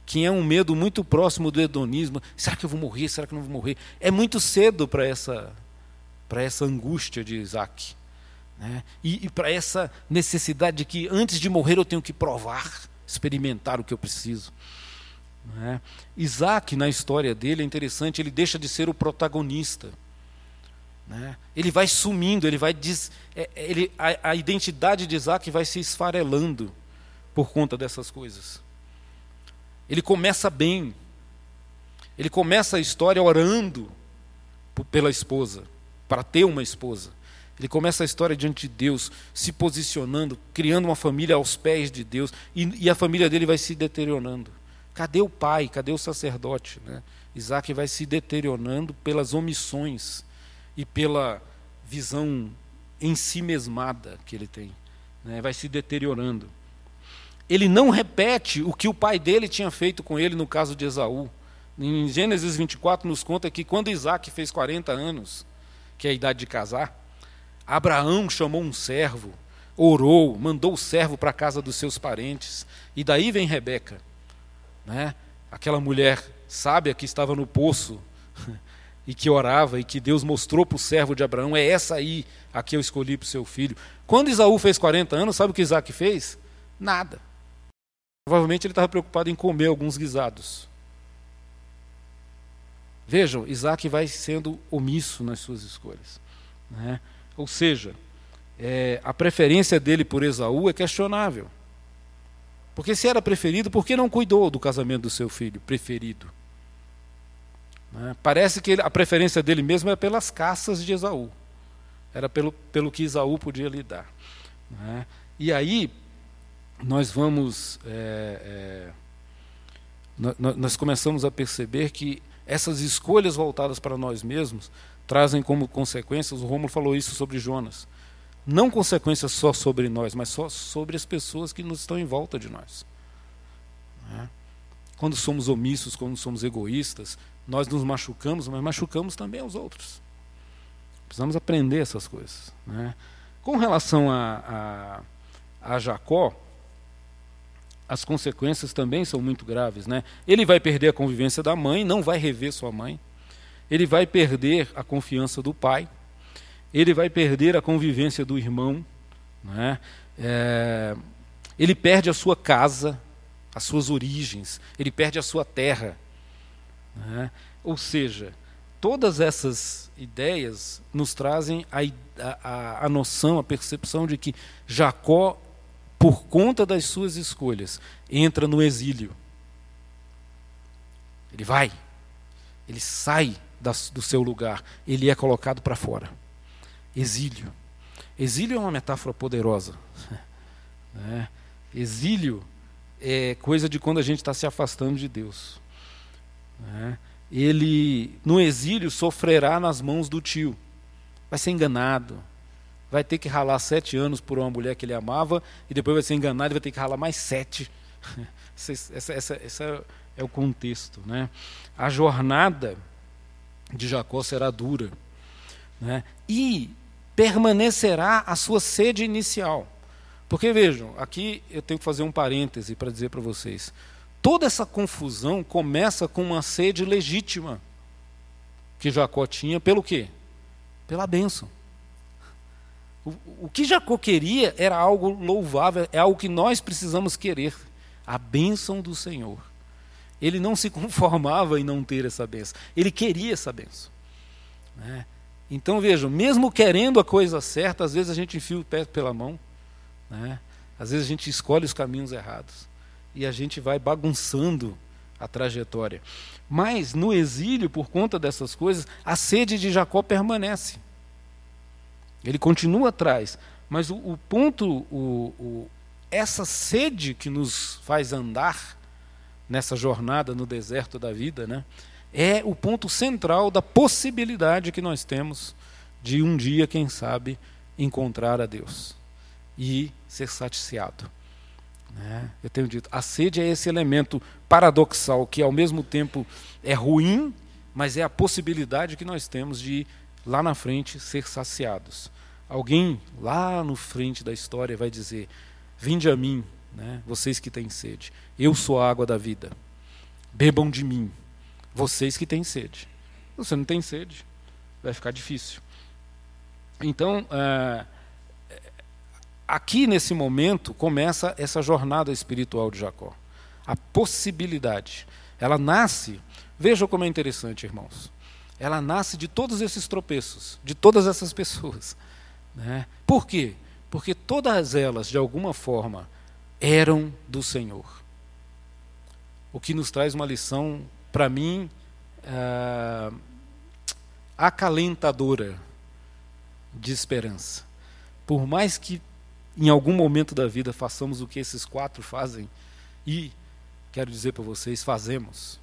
que é um medo muito próximo do hedonismo. Será que eu vou morrer? Será que eu não vou morrer? É muito cedo para essa, essa angústia de Isaac. Né? E, e para essa necessidade de que antes de morrer eu tenho que provar, experimentar o que eu preciso. Né? Isaac, na história dele, é interessante, ele deixa de ser o protagonista. Né? Ele vai sumindo, ele vai des, é, é, ele, a, a identidade de Isaac vai se esfarelando por conta dessas coisas. Ele começa bem, ele começa a história orando pela esposa, para ter uma esposa. Ele começa a história diante de Deus, se posicionando, criando uma família aos pés de Deus, e, e a família dele vai se deteriorando. Cadê o pai? Cadê o sacerdote? Né? Isaac vai se deteriorando pelas omissões e pela visão em si mesmada que ele tem. Né? Vai se deteriorando. Ele não repete o que o pai dele tinha feito com ele no caso de Esaú. Em Gênesis 24 nos conta que quando Isaac fez 40 anos, que é a idade de casar, Abraão chamou um servo, orou, mandou o servo para a casa dos seus parentes. E daí vem Rebeca, né? aquela mulher sábia que estava no poço e que orava e que Deus mostrou para o servo de Abraão, é essa aí a que eu escolhi para o seu filho. Quando Isaú fez 40 anos, sabe o que Isaac fez? Nada. Provavelmente ele estava preocupado em comer alguns guisados. Vejam, Isaac vai sendo omisso nas suas escolhas. Né? Ou seja, é, a preferência dele por Esaú é questionável. Porque se era preferido, por que não cuidou do casamento do seu filho preferido? Né? Parece que a preferência dele mesmo é pelas caças de Esaú. Era pelo, pelo que Esaú podia lhe dar. Né? E aí, nós vamos. É, é, nós começamos a perceber que essas escolhas voltadas para nós mesmos trazem como consequências, o Rômulo falou isso sobre Jonas, não consequências só sobre nós, mas só sobre as pessoas que nos estão em volta de nós. Né? Quando somos omissos, quando somos egoístas, nós nos machucamos, mas machucamos também aos outros. Precisamos aprender essas coisas. Né? Com relação a, a, a Jacó, as consequências também são muito graves. Né? Ele vai perder a convivência da mãe, não vai rever sua mãe. Ele vai perder a confiança do pai. Ele vai perder a convivência do irmão. Né? É, ele perde a sua casa, as suas origens. Ele perde a sua terra. Né? Ou seja, todas essas ideias nos trazem a, a, a noção, a percepção de que Jacó por conta das suas escolhas, entra no exílio. Ele vai, ele sai do seu lugar, ele é colocado para fora. Exílio. Exílio é uma metáfora poderosa. Né? Exílio é coisa de quando a gente está se afastando de Deus. Né? Ele, no exílio, sofrerá nas mãos do tio. Vai ser enganado, vai ter que ralar sete anos por uma mulher que ele amava, e depois vai ser enganado e vai ter que ralar mais sete. essa, essa, essa é o contexto. Né? A jornada de Jacó será dura. Né? E permanecerá a sua sede inicial. Porque vejam, aqui eu tenho que fazer um parêntese para dizer para vocês. Toda essa confusão começa com uma sede legítima que Jacó tinha pelo quê? Pela bênção. O, que Jacó queria era algo louvável, é algo que nós precisamos querer a bênção do Senhor. Ele não se conformava em não ter essa bênção, ele queria essa bênção. Né? Então vejam, mesmo querendo a coisa certa, às vezes a gente enfia o pé pela mão, né? às vezes a gente escolhe os caminhos errados e a gente vai bagunçando a trajetória. Mas no exílio, por conta dessas coisas, a sede de Jacó permanece. Ele continua atrás. Mas o, o ponto, o, o, essa sede que nos faz andar nessa jornada no deserto da vida, né, é o ponto central da possibilidade que nós temos de um dia, quem sabe, encontrar a Deus e ser satisfiado. Né? Eu tenho dito, a sede é esse elemento paradoxal que ao mesmo tempo é ruim, mas é a possibilidade que nós temos de lá na frente ser saciados. Alguém lá no frente da história vai dizer: Vinde a mim, né, vocês que têm sede, eu sou a água da vida. Bebam de mim, vocês que têm sede. Você não tem sede, vai ficar difícil. Então, é, aqui nesse momento começa essa jornada espiritual de Jacó. A possibilidade. Ela nasce, veja como é interessante, irmãos ela nasce de todos esses tropeços, de todas essas pessoas. Né? Por quê? Porque todas elas, de alguma forma, eram do Senhor. O que nos traz uma lição, para mim, ah, acalentadora de esperança. Por mais que em algum momento da vida façamos o que esses quatro fazem, e quero dizer para vocês, fazemos,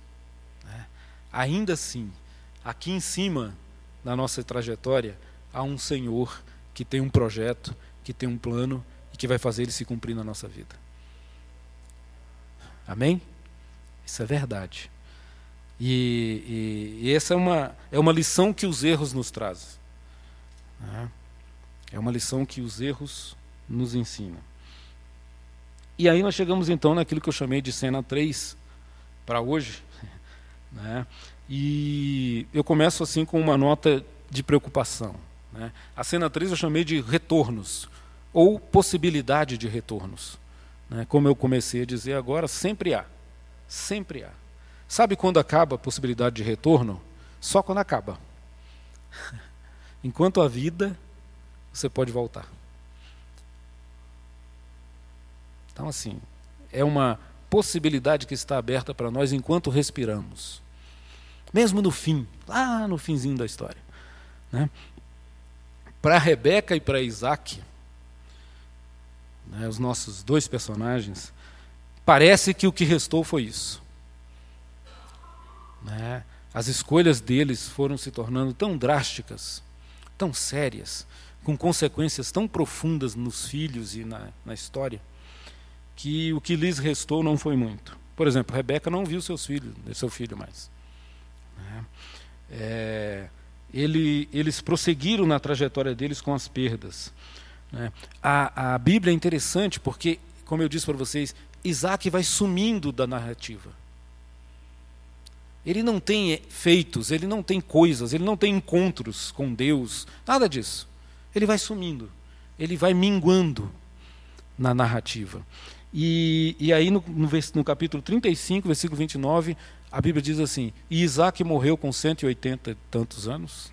né? ainda assim, aqui em cima na nossa trajetória há um Senhor que tem um projeto, que tem um plano e que vai fazer ele se cumprir na nossa vida. Amém? Isso é verdade. E, e, e essa é uma, é uma lição que os erros nos trazem. Né? É uma lição que os erros nos ensinam. E aí nós chegamos então naquilo que eu chamei de cena 3 para hoje. Né? E eu começo assim com uma nota de preocupação. Né? A cena 3 eu chamei de retornos, ou possibilidade de retornos. Né? Como eu comecei a dizer agora, sempre há. Sempre há. Sabe quando acaba a possibilidade de retorno? Só quando acaba. Enquanto a vida, você pode voltar. Então, assim, é uma possibilidade que está aberta para nós enquanto respiramos mesmo no fim, lá no finzinho da história. Né? Para Rebeca e para Isaac, né, os nossos dois personagens, parece que o que restou foi isso. Né? As escolhas deles foram se tornando tão drásticas, tão sérias, com consequências tão profundas nos filhos e na, na história, que o que lhes restou não foi muito. Por exemplo, Rebeca não viu seus filhos, seu filho mais. Né? É, ele, eles prosseguiram na trajetória deles com as perdas. Né? A, a Bíblia é interessante porque, como eu disse para vocês, Isaac vai sumindo da narrativa. Ele não tem feitos, ele não tem coisas, ele não tem encontros com Deus, nada disso. Ele vai sumindo, ele vai minguando na narrativa. E, e aí, no, no, no capítulo 35, versículo 29, a Bíblia diz assim: E Isaac morreu com 180 e tantos anos,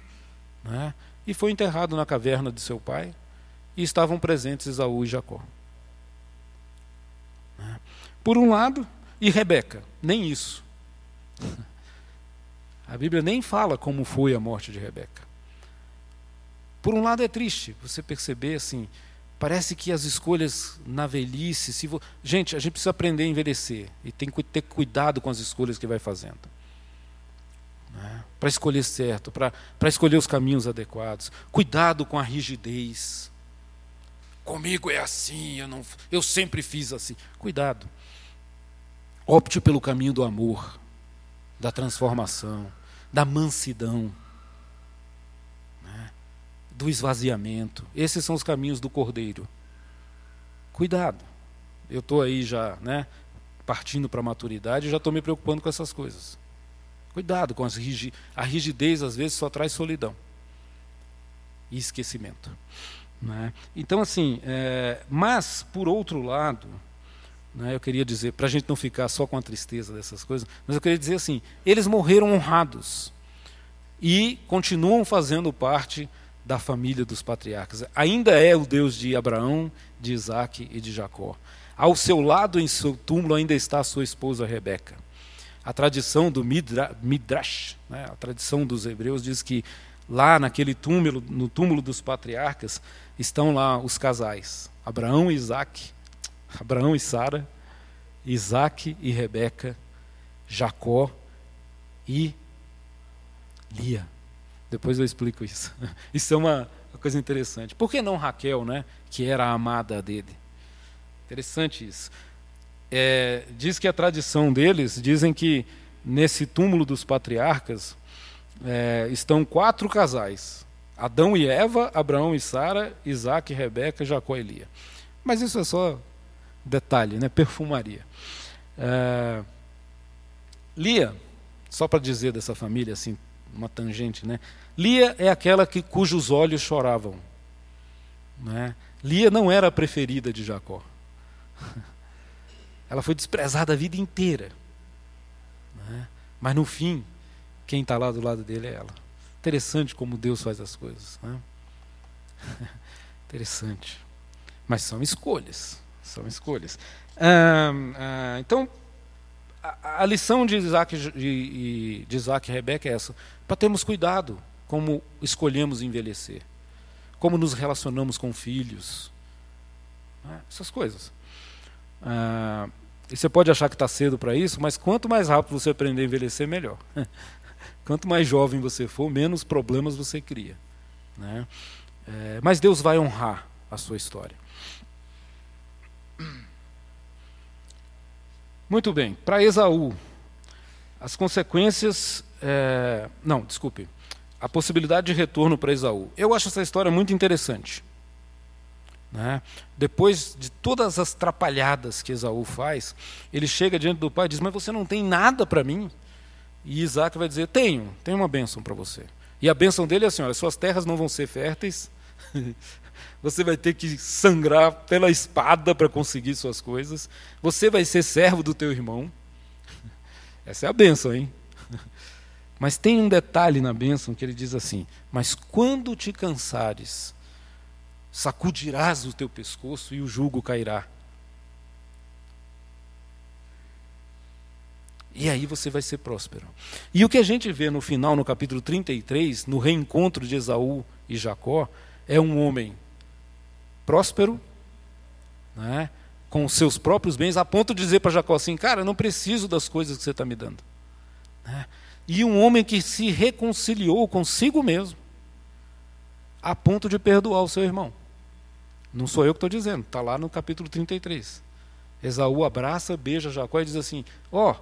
né? e foi enterrado na caverna de seu pai, e estavam presentes Esaú e Jacó. Né? Por um lado, e Rebeca, nem isso. A Bíblia nem fala como foi a morte de Rebeca. Por um lado é triste você perceber assim, parece que as escolhas na velhice, se vo... gente, a gente precisa aprender a envelhecer e tem que ter cuidado com as escolhas que vai fazendo. Né? Para escolher certo, para escolher os caminhos adequados. Cuidado com a rigidez. Comigo é assim, eu, não, eu sempre fiz assim. Cuidado. Opte pelo caminho do amor, da transformação da mansidão? Do esvaziamento. Esses são os caminhos do cordeiro. Cuidado. Eu estou aí já, né, partindo para a maturidade já estou me preocupando com essas coisas. Cuidado com as rig... a rigidez, às vezes, só traz solidão e esquecimento. Né? Então, assim, é... mas, por outro lado, né, eu queria dizer, para a gente não ficar só com a tristeza dessas coisas, mas eu queria dizer assim: eles morreram honrados e continuam fazendo parte da família dos patriarcas. Ainda é o Deus de Abraão, de Isaac e de Jacó. Ao seu lado, em seu túmulo, ainda está a sua esposa Rebeca. A tradição do Midra, Midrash, né, a tradição dos hebreus, diz que lá naquele túmulo, no túmulo dos patriarcas, estão lá os casais, Abraão e Isaac, Abraão e Sara, Isaac e Rebeca, Jacó e Lia. Depois eu explico isso. Isso é uma, coisa interessante. Por que não Raquel, né, que era a amada dele? Interessante isso. É, diz que a tradição deles, dizem que nesse túmulo dos patriarcas é, estão quatro casais: Adão e Eva, Abraão e Sara, Isaac e Rebeca, Jacó e Lia. Mas isso é só detalhe, né? perfumaria. É, Lia, só para dizer dessa família, assim, uma tangente, né? Lia é aquela que, cujos olhos choravam. Né? Lia não era a preferida de Jacó. Ela foi desprezada a vida inteira. Né? Mas no fim, quem está lá do lado dele é ela. Interessante como Deus faz as coisas. Né? Interessante. Mas são escolhas. São escolhas. Ah, ah, então, a, lição de Isaac, de, de Isaac e Rebeca é essa: para termos cuidado como escolhemos envelhecer, como nos relacionamos com filhos, né? essas coisas. Ah, e você pode achar que está cedo para isso, mas quanto mais rápido você aprender a envelhecer, melhor. Quanto mais jovem você for, menos problemas você cria. Né? É, mas Deus vai honrar a sua história. Muito bem, para Esaú, as consequências. É, não, desculpe. A possibilidade de retorno para Esaú. Eu acho essa história muito interessante. Né? Depois de todas as trapalhadas que Esaú faz, ele chega diante do pai e diz: Mas você não tem nada para mim? E Isaac vai dizer: Tenho, tenho uma bênção para você. E a bênção dele é assim: olha, suas terras não vão ser férteis, você vai ter que sangrar pela espada para conseguir suas coisas, você vai ser servo do teu irmão. Essa é a bênção, hein? Mas tem um detalhe na bênção que ele diz assim: Mas quando te cansares, sacudirás o teu pescoço e o jugo cairá. E aí você vai ser próspero. E o que a gente vê no final, no capítulo 33, no reencontro de Esaú e Jacó, é um homem próspero, né, com os seus próprios bens, a ponto de dizer para Jacó assim: Cara, eu não preciso das coisas que você está me dando. Né? E um homem que se reconciliou consigo mesmo, a ponto de perdoar o seu irmão. Não sou eu que estou dizendo, está lá no capítulo 33. Esaú abraça, beija Jacó e diz assim: Ó, oh,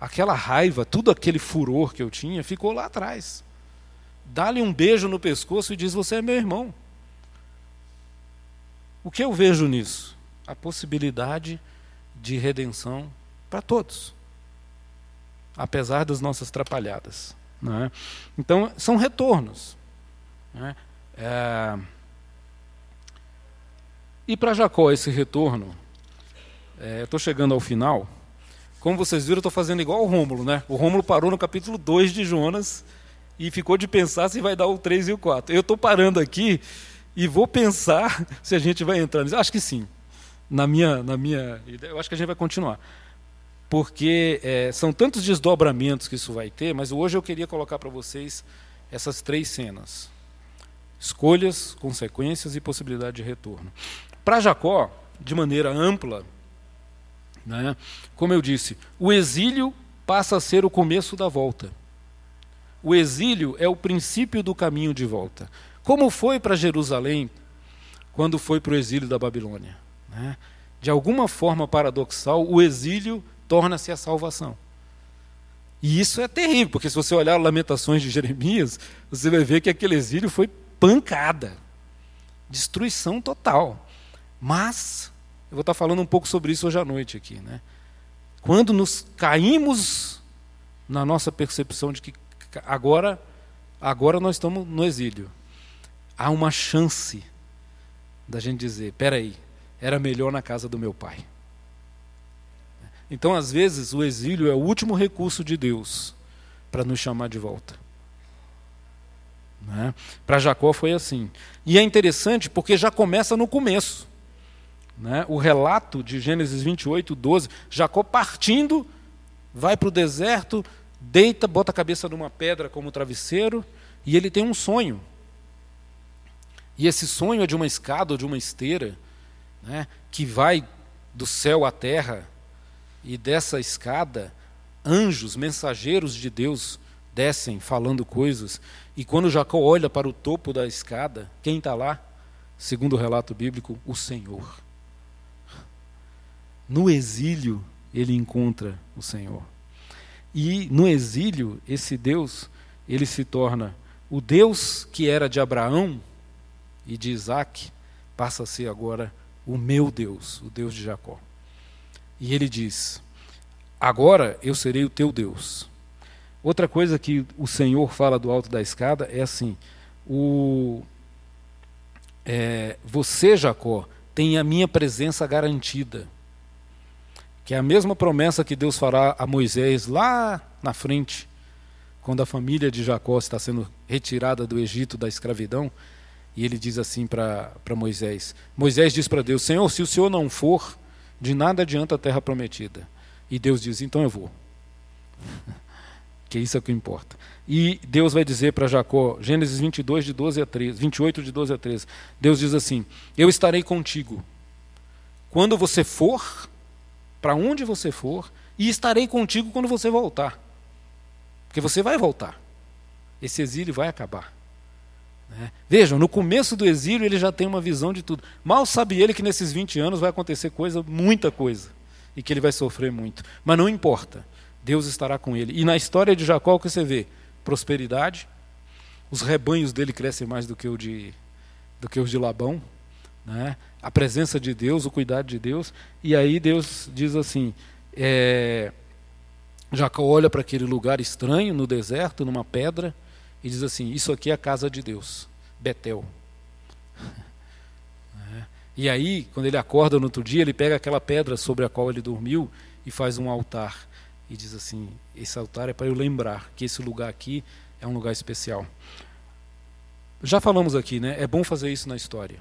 aquela raiva, tudo aquele furor que eu tinha, ficou lá atrás. Dá-lhe um beijo no pescoço e diz: Você é meu irmão. O que eu vejo nisso? A possibilidade de redenção para todos, apesar das nossas trapalhadas. É? Então, são retornos. É? É... E para Jacó, esse retorno, é, estou chegando ao final. Como vocês viram, estou fazendo igual o Rômulo. Né? O Rômulo parou no capítulo 2 de Jonas e ficou de pensar se vai dar o 3 e o 4. Eu estou parando aqui e vou pensar se a gente vai entrar nisso. Acho que sim. Na minha, na minha ideia, eu acho que a gente vai continuar. Porque é, são tantos desdobramentos que isso vai ter, mas hoje eu queria colocar para vocês essas três cenas: escolhas, consequências e possibilidade de retorno. Para Jacó, de maneira ampla, né, como eu disse, o exílio passa a ser o começo da volta. O exílio é o princípio do caminho de volta. Como foi para Jerusalém quando foi para o exílio da Babilônia? Né? De alguma forma paradoxal, o exílio torna-se a salvação. E isso é terrível, porque se você olhar Lamentações de Jeremias, você vai ver que aquele exílio foi pancada, destruição total. Mas, eu vou estar falando um pouco sobre isso hoje à noite aqui. Né? Quando nos caímos na nossa percepção de que agora, agora nós estamos no exílio há uma chance da gente dizer: peraí, era melhor na casa do meu pai. Então, às vezes, o exílio é o último recurso de Deus para nos chamar de volta. Né? Para Jacó foi assim. E é interessante porque já começa no começo. Né? O relato de Gênesis 28, 12, Jacó partindo, vai para o deserto, deita, bota a cabeça numa pedra como travesseiro, e ele tem um sonho. E esse sonho é de uma escada ou de uma esteira né, que vai do céu à terra, e dessa escada, anjos, mensageiros de Deus, descem falando coisas. E quando Jacó olha para o topo da escada, quem está lá? Segundo o relato bíblico, o Senhor. No exílio, ele encontra o Senhor. E no exílio, esse Deus, ele se torna o Deus que era de Abraão, e de Isaac passa a ser agora o meu Deus, o Deus de Jacó. E ele diz: Agora eu serei o teu Deus. Outra coisa que o Senhor fala do alto da escada é assim: o, é, você, Jacó, tem a minha presença garantida. Que é a mesma promessa que Deus fará a Moisés lá na frente, quando a família de Jacó está sendo retirada do Egito da escravidão. E ele diz assim para Moisés: Moisés diz para Deus: Senhor, se o Senhor não for, de nada adianta a terra prometida. E Deus diz: Então eu vou. que isso é o que importa. E Deus vai dizer para Jacó, Gênesis 22, de 12 a 13, 28, de 12 a 13: Deus diz assim: Eu estarei contigo. Quando você for, para onde você for, e estarei contigo quando você voltar. Porque você vai voltar. Esse exílio vai acabar. Né? Vejam, no começo do exílio ele já tem uma visão de tudo. Mal sabe ele que nesses 20 anos vai acontecer coisa, muita coisa, e que ele vai sofrer muito. Mas não importa, Deus estará com ele. E na história de Jacó, o que você vê? Prosperidade, os rebanhos dele crescem mais do que, o de, do que os de Labão, né? a presença de Deus, o cuidado de Deus, e aí Deus diz assim: é, Jacó olha para aquele lugar estranho, no deserto, numa pedra, e diz assim: Isso aqui é a casa de Deus, Betel. É. E aí, quando ele acorda no outro dia, ele pega aquela pedra sobre a qual ele dormiu e faz um altar. E diz assim: Esse altar é para eu lembrar que esse lugar aqui é um lugar especial. Já falamos aqui, né? É bom fazer isso na história.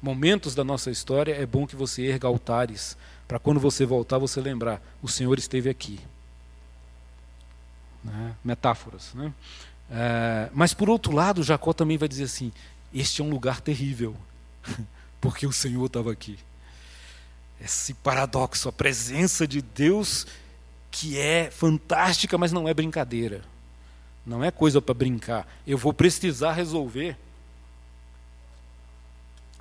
Momentos da nossa história é bom que você erga altares, para quando você voltar você lembrar: o Senhor esteve aqui. Né? Metáforas. Né? É, mas por outro lado, Jacó também vai dizer assim: Este é um lugar terrível, porque o Senhor estava aqui. Esse paradoxo, a presença de Deus que é fantástica, mas não é brincadeira. Não é coisa para brincar. Eu vou precisar resolver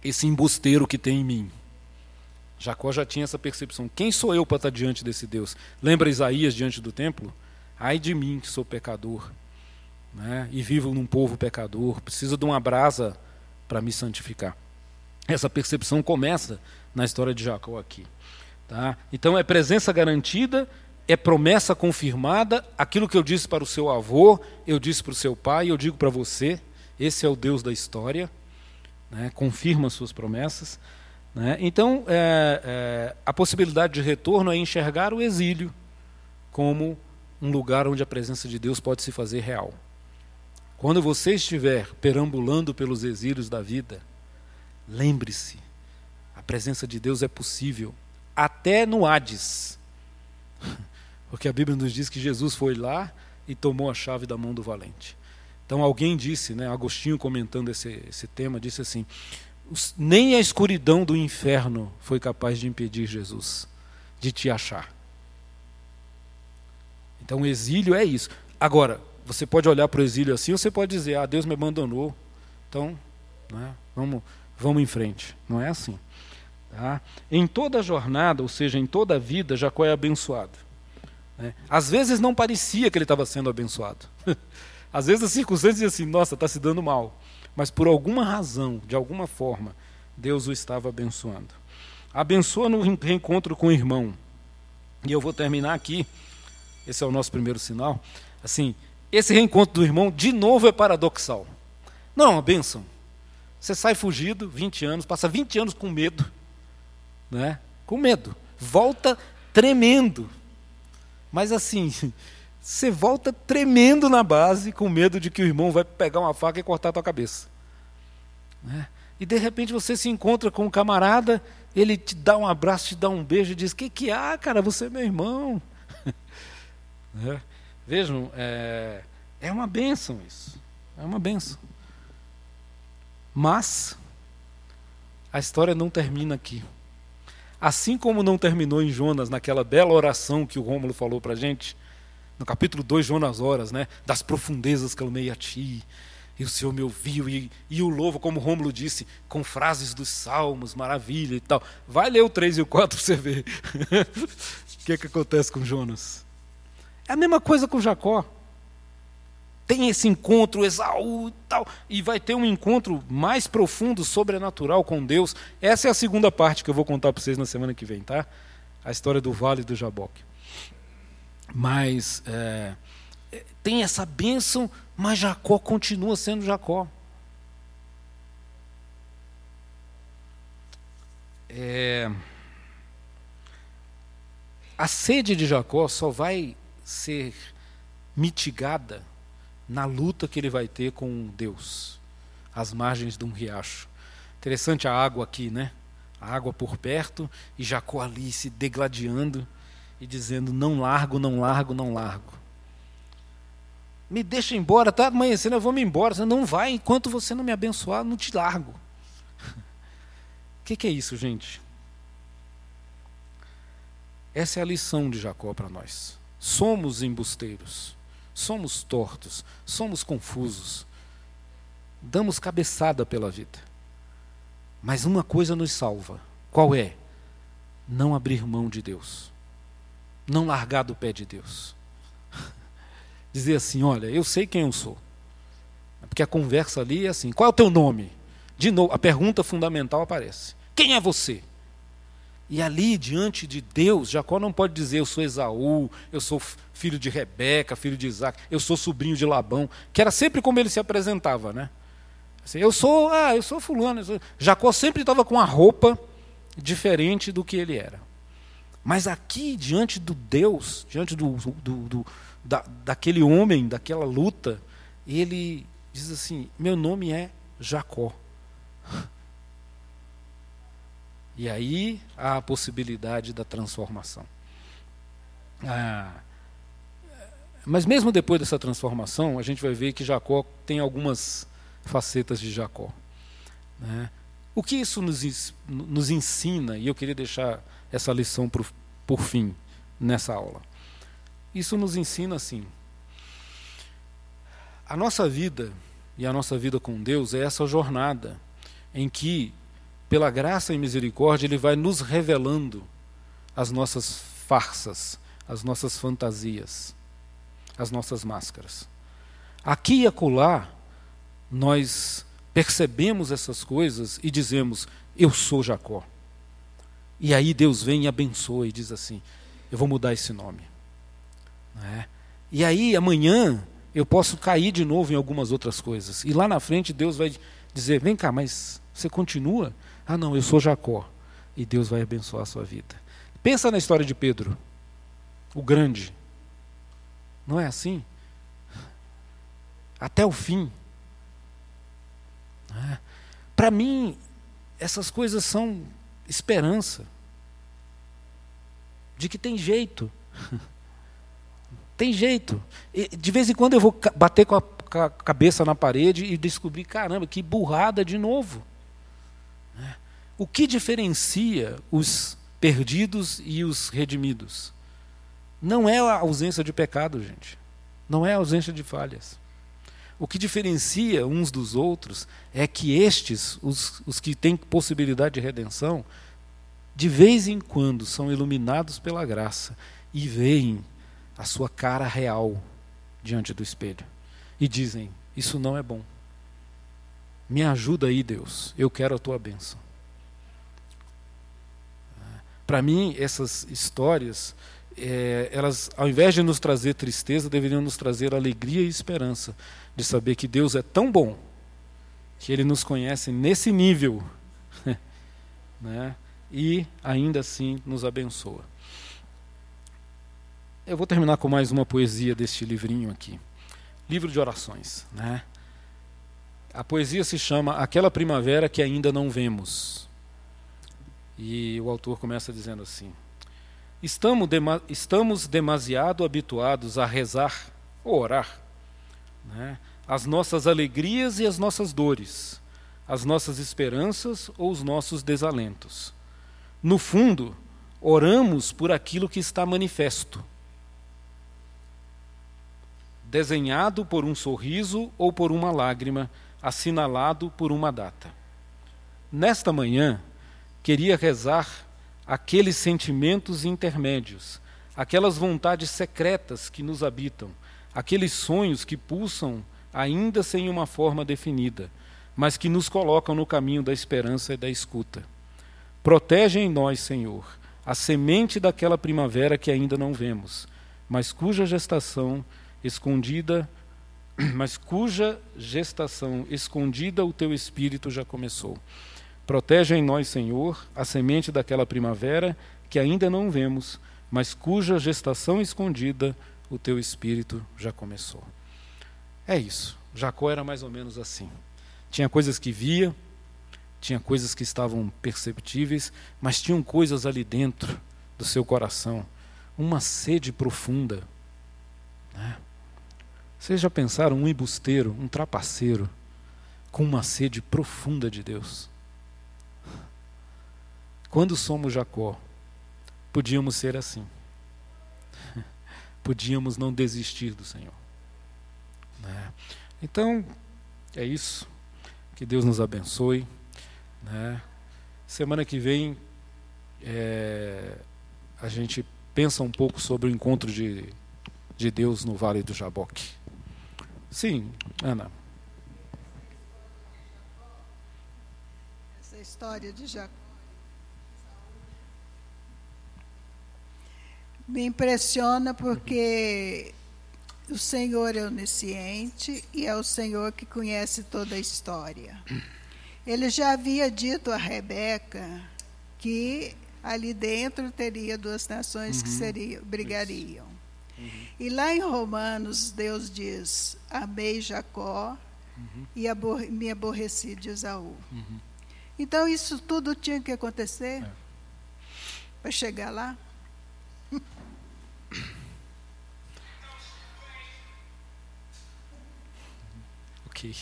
esse embusteiro que tem em mim. Jacó já tinha essa percepção. Quem sou eu para estar diante desse Deus? Lembra Isaías diante do templo? Ai de mim que sou pecador né, e vivo num povo pecador, preciso de uma brasa para me santificar. Essa percepção começa na história de Jacó aqui. Tá? Então é presença garantida, é promessa confirmada. Aquilo que eu disse para o seu avô, eu disse para o seu pai, eu digo para você. Esse é o Deus da história. Né? Confirma suas promessas. Né? Então, é, é, a possibilidade de retorno é enxergar o exílio como um lugar onde a presença de Deus pode se fazer real. Quando você estiver perambulando pelos exílios da vida, lembre-se, a presença de Deus é possível, até no Hades. Porque a Bíblia nos diz que Jesus foi lá e tomou a chave da mão do valente. Então alguém disse, né, Agostinho comentando esse, esse tema, disse assim: nem a escuridão do inferno foi capaz de impedir Jesus de te achar. Então o exílio é isso. Agora, você pode olhar para o exílio assim, ou você pode dizer, ah, Deus me abandonou, então né, vamos, vamos em frente. Não é assim. Tá? Em toda a jornada, ou seja, em toda a vida, Jacó é abençoado. Né? Às vezes não parecia que ele estava sendo abençoado. Às vezes as circunstâncias diziam assim, nossa, está se dando mal. Mas por alguma razão, de alguma forma, Deus o estava abençoando. Abençoa no reencontro com o irmão. E eu vou terminar aqui. Esse é o nosso primeiro sinal. Assim, esse reencontro do irmão, de novo, é paradoxal. Não é uma bênção. Você sai fugido, 20 anos, passa 20 anos com medo, né? com medo. Volta tremendo. Mas assim, você volta tremendo na base, com medo de que o irmão vai pegar uma faca e cortar a tua cabeça. Né? E de repente você se encontra com um camarada, ele te dá um abraço, te dá um beijo e diz: Que que há, cara? Você é meu irmão. né? Vejam, é, é uma benção isso. É uma benção. Mas a história não termina aqui. Assim como não terminou em Jonas, naquela bela oração que o Rômulo falou para a gente, no capítulo 2, Jonas Horas, né? das profundezas clamei a ti, e o Senhor me ouviu, e, e o louvo, como o Rômulo disse, com frases dos salmos, maravilha e tal. Vai ler o 3 e o 4 para você ver o que, é que acontece com Jonas. É a mesma coisa com Jacó. Tem esse encontro, Esaú e tal, e vai ter um encontro mais profundo, sobrenatural com Deus. Essa é a segunda parte que eu vou contar para vocês na semana que vem, tá? A história do Vale do Jaboque. Mas é, tem essa bênção, mas Jacó continua sendo Jacó. É, a sede de Jacó só vai ser mitigada na luta que ele vai ter com Deus, às margens de um riacho. Interessante a água aqui, né? A água por perto e Jacó ali se degladiando e dizendo: Não largo, não largo, não largo. Me deixa embora, está amanhecendo, eu vou me embora. Você não vai enquanto você não me abençoar, não te largo. O que, que é isso, gente? Essa é a lição de Jacó para nós. Somos embusteiros, somos tortos, somos confusos, damos cabeçada pela vida. Mas uma coisa nos salva: qual é? Não abrir mão de Deus, não largar do pé de Deus. Dizer assim: olha, eu sei quem eu sou. Porque a conversa ali é assim: qual é o teu nome? De novo, a pergunta fundamental aparece: quem é você? E ali, diante de Deus, Jacó não pode dizer eu sou Esaú, eu sou filho de Rebeca, filho de Isaac, eu sou sobrinho de Labão, que era sempre como ele se apresentava, né? Assim, eu sou, ah, eu sou fulano. Eu sou... Jacó sempre estava com a roupa diferente do que ele era. Mas aqui, diante do Deus, diante do, do, do da, daquele homem, daquela luta, ele diz assim: meu nome é Jacó. E aí há a possibilidade da transformação. Ah, mas mesmo depois dessa transformação, a gente vai ver que Jacó tem algumas facetas de Jacó. Né? O que isso nos, nos ensina, e eu queria deixar essa lição por, por fim nessa aula. Isso nos ensina assim: a nossa vida e a nossa vida com Deus é essa jornada em que pela graça e misericórdia, Ele vai nos revelando as nossas farsas, as nossas fantasias, as nossas máscaras. Aqui e acolá, nós percebemos essas coisas e dizemos: Eu sou Jacó. E aí Deus vem e abençoa e diz assim: Eu vou mudar esse nome. É? E aí amanhã eu posso cair de novo em algumas outras coisas. E lá na frente Deus vai dizer: Vem cá, mas você continua? Ah, não, eu sou Jacó. E Deus vai abençoar a sua vida. Pensa na história de Pedro, o grande. Não é assim? Até o fim. É? Para mim, essas coisas são esperança de que tem jeito. tem jeito. De vez em quando eu vou bater com a, cabeça na parede e descobrir, caramba, que burrada de novo. O que diferencia os perdidos e os redimidos? Não é a ausência de pecado, gente. Não é a ausência de falhas. O que diferencia uns dos outros é que estes, os, os que têm possibilidade de redenção, de vez em quando são iluminados pela graça e veem a sua cara real diante do espelho e dizem: Isso não é bom. Me ajuda aí, Deus, eu quero a tua bênção. Para mim, essas histórias, é, elas, ao invés de nos trazer tristeza, deveriam nos trazer alegria e esperança, de saber que Deus é tão bom que Ele nos conhece nesse nível, né? e ainda assim nos abençoa. Eu vou terminar com mais uma poesia deste livrinho aqui, livro de orações, né? A poesia se chama Aquela Primavera que ainda não vemos. E o autor começa dizendo assim: Estamos, dema estamos demasiado habituados a rezar ou orar né? as nossas alegrias e as nossas dores, as nossas esperanças ou os nossos desalentos. No fundo, oramos por aquilo que está manifesto, desenhado por um sorriso ou por uma lágrima, assinalado por uma data. Nesta manhã, queria rezar aqueles sentimentos intermédios, aquelas vontades secretas que nos habitam, aqueles sonhos que pulsam ainda sem uma forma definida, mas que nos colocam no caminho da esperança e da escuta. Protege em nós, Senhor, a semente daquela primavera que ainda não vemos, mas cuja gestação escondida, mas cuja gestação escondida o teu espírito já começou. Protege em nós, Senhor, a semente daquela primavera que ainda não vemos, mas cuja gestação escondida o teu espírito já começou. É isso. Jacó era mais ou menos assim. Tinha coisas que via, tinha coisas que estavam perceptíveis, mas tinham coisas ali dentro do seu coração, uma sede profunda. Né? Vocês já pensaram um embusteiro, um trapaceiro, com uma sede profunda de Deus? Quando somos Jacó, podíamos ser assim podíamos não desistir do Senhor. Né? Então, é isso. Que Deus nos abençoe. Né? Semana que vem, é, a gente pensa um pouco sobre o encontro de, de Deus no Vale do Jaboque. Sim, Ana. Essa história de Jacó me impressiona porque o Senhor é onisciente e é o Senhor que conhece toda a história. Ele já havia dito a Rebeca que ali dentro teria duas nações uhum. que seriam, brigariam. Uhum. E lá em Romanos, Deus diz: Amei Jacó uhum. e abor me aborreci de Esaú. Uhum. Então, isso tudo tinha que acontecer é. para chegar lá. ok.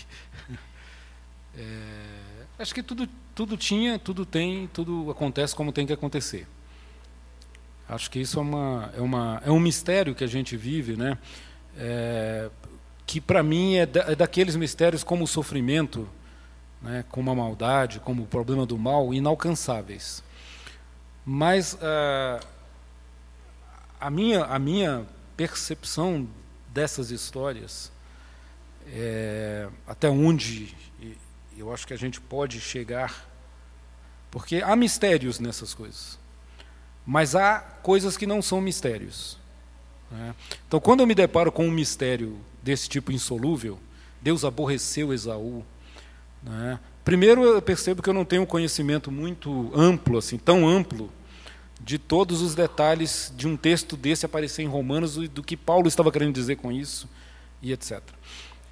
É, acho que tudo, tudo tinha, tudo tem, tudo acontece como tem que acontecer. Acho que isso é, uma, é, uma, é um mistério que a gente vive, né? É, que para mim é, da, é, daqueles mistérios como o sofrimento, né, como a maldade, como o problema do mal, inalcançáveis. Mas uh, a, minha, a minha percepção dessas histórias, é, até onde eu acho que a gente pode chegar, porque há mistérios nessas coisas, mas há coisas que não são mistérios. Né? Então, quando eu me deparo com um mistério desse tipo insolúvel, Deus aborreceu Esaú. Né? Primeiro, eu percebo que eu não tenho um conhecimento muito amplo, assim, tão amplo, de todos os detalhes de um texto desse aparecer em Romanos e do que Paulo estava querendo dizer com isso e etc.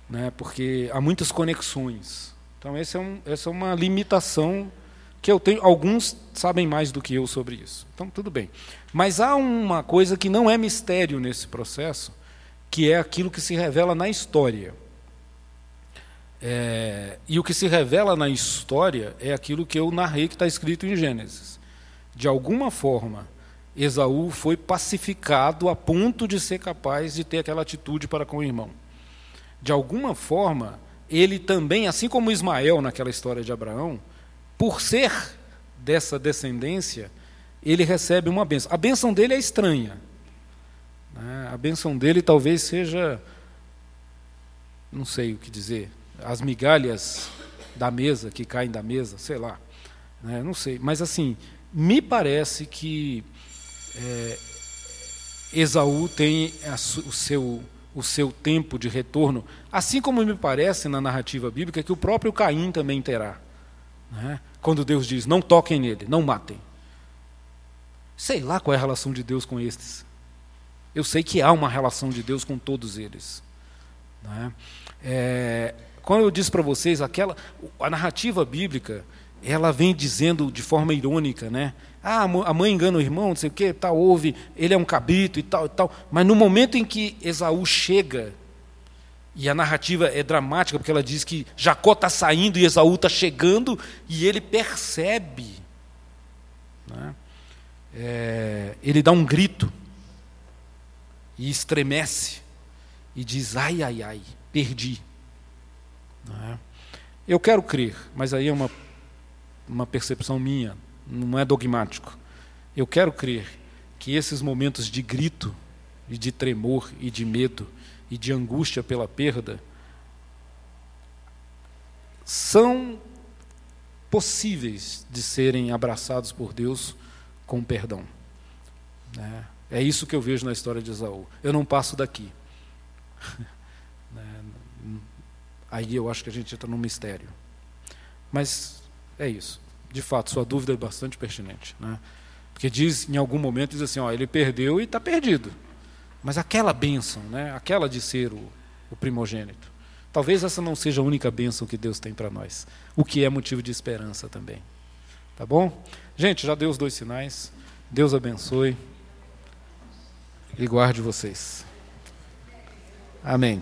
Né? Porque há muitas conexões. Então, é, um, essa é uma limitação que eu tenho. Alguns sabem mais do que eu sobre isso. Então, tudo bem. Mas há uma coisa que não é mistério nesse processo, que é aquilo que se revela na história. É, e o que se revela na história é aquilo que eu narrei que está escrito em Gênesis. De alguma forma, Esaú foi pacificado a ponto de ser capaz de ter aquela atitude para com o irmão. De alguma forma, ele também, assim como Ismael naquela história de Abraão, por ser dessa descendência, ele recebe uma benção. A benção dele é estranha. Né? A benção dele talvez seja, não sei o que dizer, as migalhas da mesa que caem da mesa, sei lá, né? não sei. Mas assim, me parece que é, Esaú tem a, o seu o seu tempo de retorno, assim como me parece na narrativa bíblica que o próprio Caim também terá. Né? Quando Deus diz: não toquem nele, não matem. Sei lá qual é a relação de Deus com estes. Eu sei que há uma relação de Deus com todos eles. Né? É, quando eu disse para vocês, aquela, a narrativa bíblica, ela vem dizendo de forma irônica, né? Ah, a mãe engana o irmão, não sei o quê, tal, ouve, ele é um cabrito e tal e tal. Mas no momento em que Esaú chega, e a narrativa é dramática, porque ela diz que Jacó está saindo e Esaú está chegando, e ele percebe. Né? É, ele dá um grito e estremece e diz: ai, ai, ai, perdi. É? Eu quero crer, mas aí é uma, uma percepção minha, não é dogmático. Eu quero crer que esses momentos de grito, e de tremor, e de medo, e de angústia pela perda, são possíveis de serem abraçados por Deus com perdão. É, é isso que eu vejo na história de Esaú. Eu não passo daqui. Aí eu acho que a gente entra num mistério. Mas é isso. De fato, sua dúvida é bastante pertinente. Né? Porque diz, em algum momento, diz assim, ó, ele perdeu e está perdido. Mas aquela bênção, né? aquela de ser o, o primogênito, talvez essa não seja a única bênção que Deus tem para nós. O que é motivo de esperança também. Tá bom? Gente, já deu os dois sinais. Deus abençoe e guarde vocês. Amém.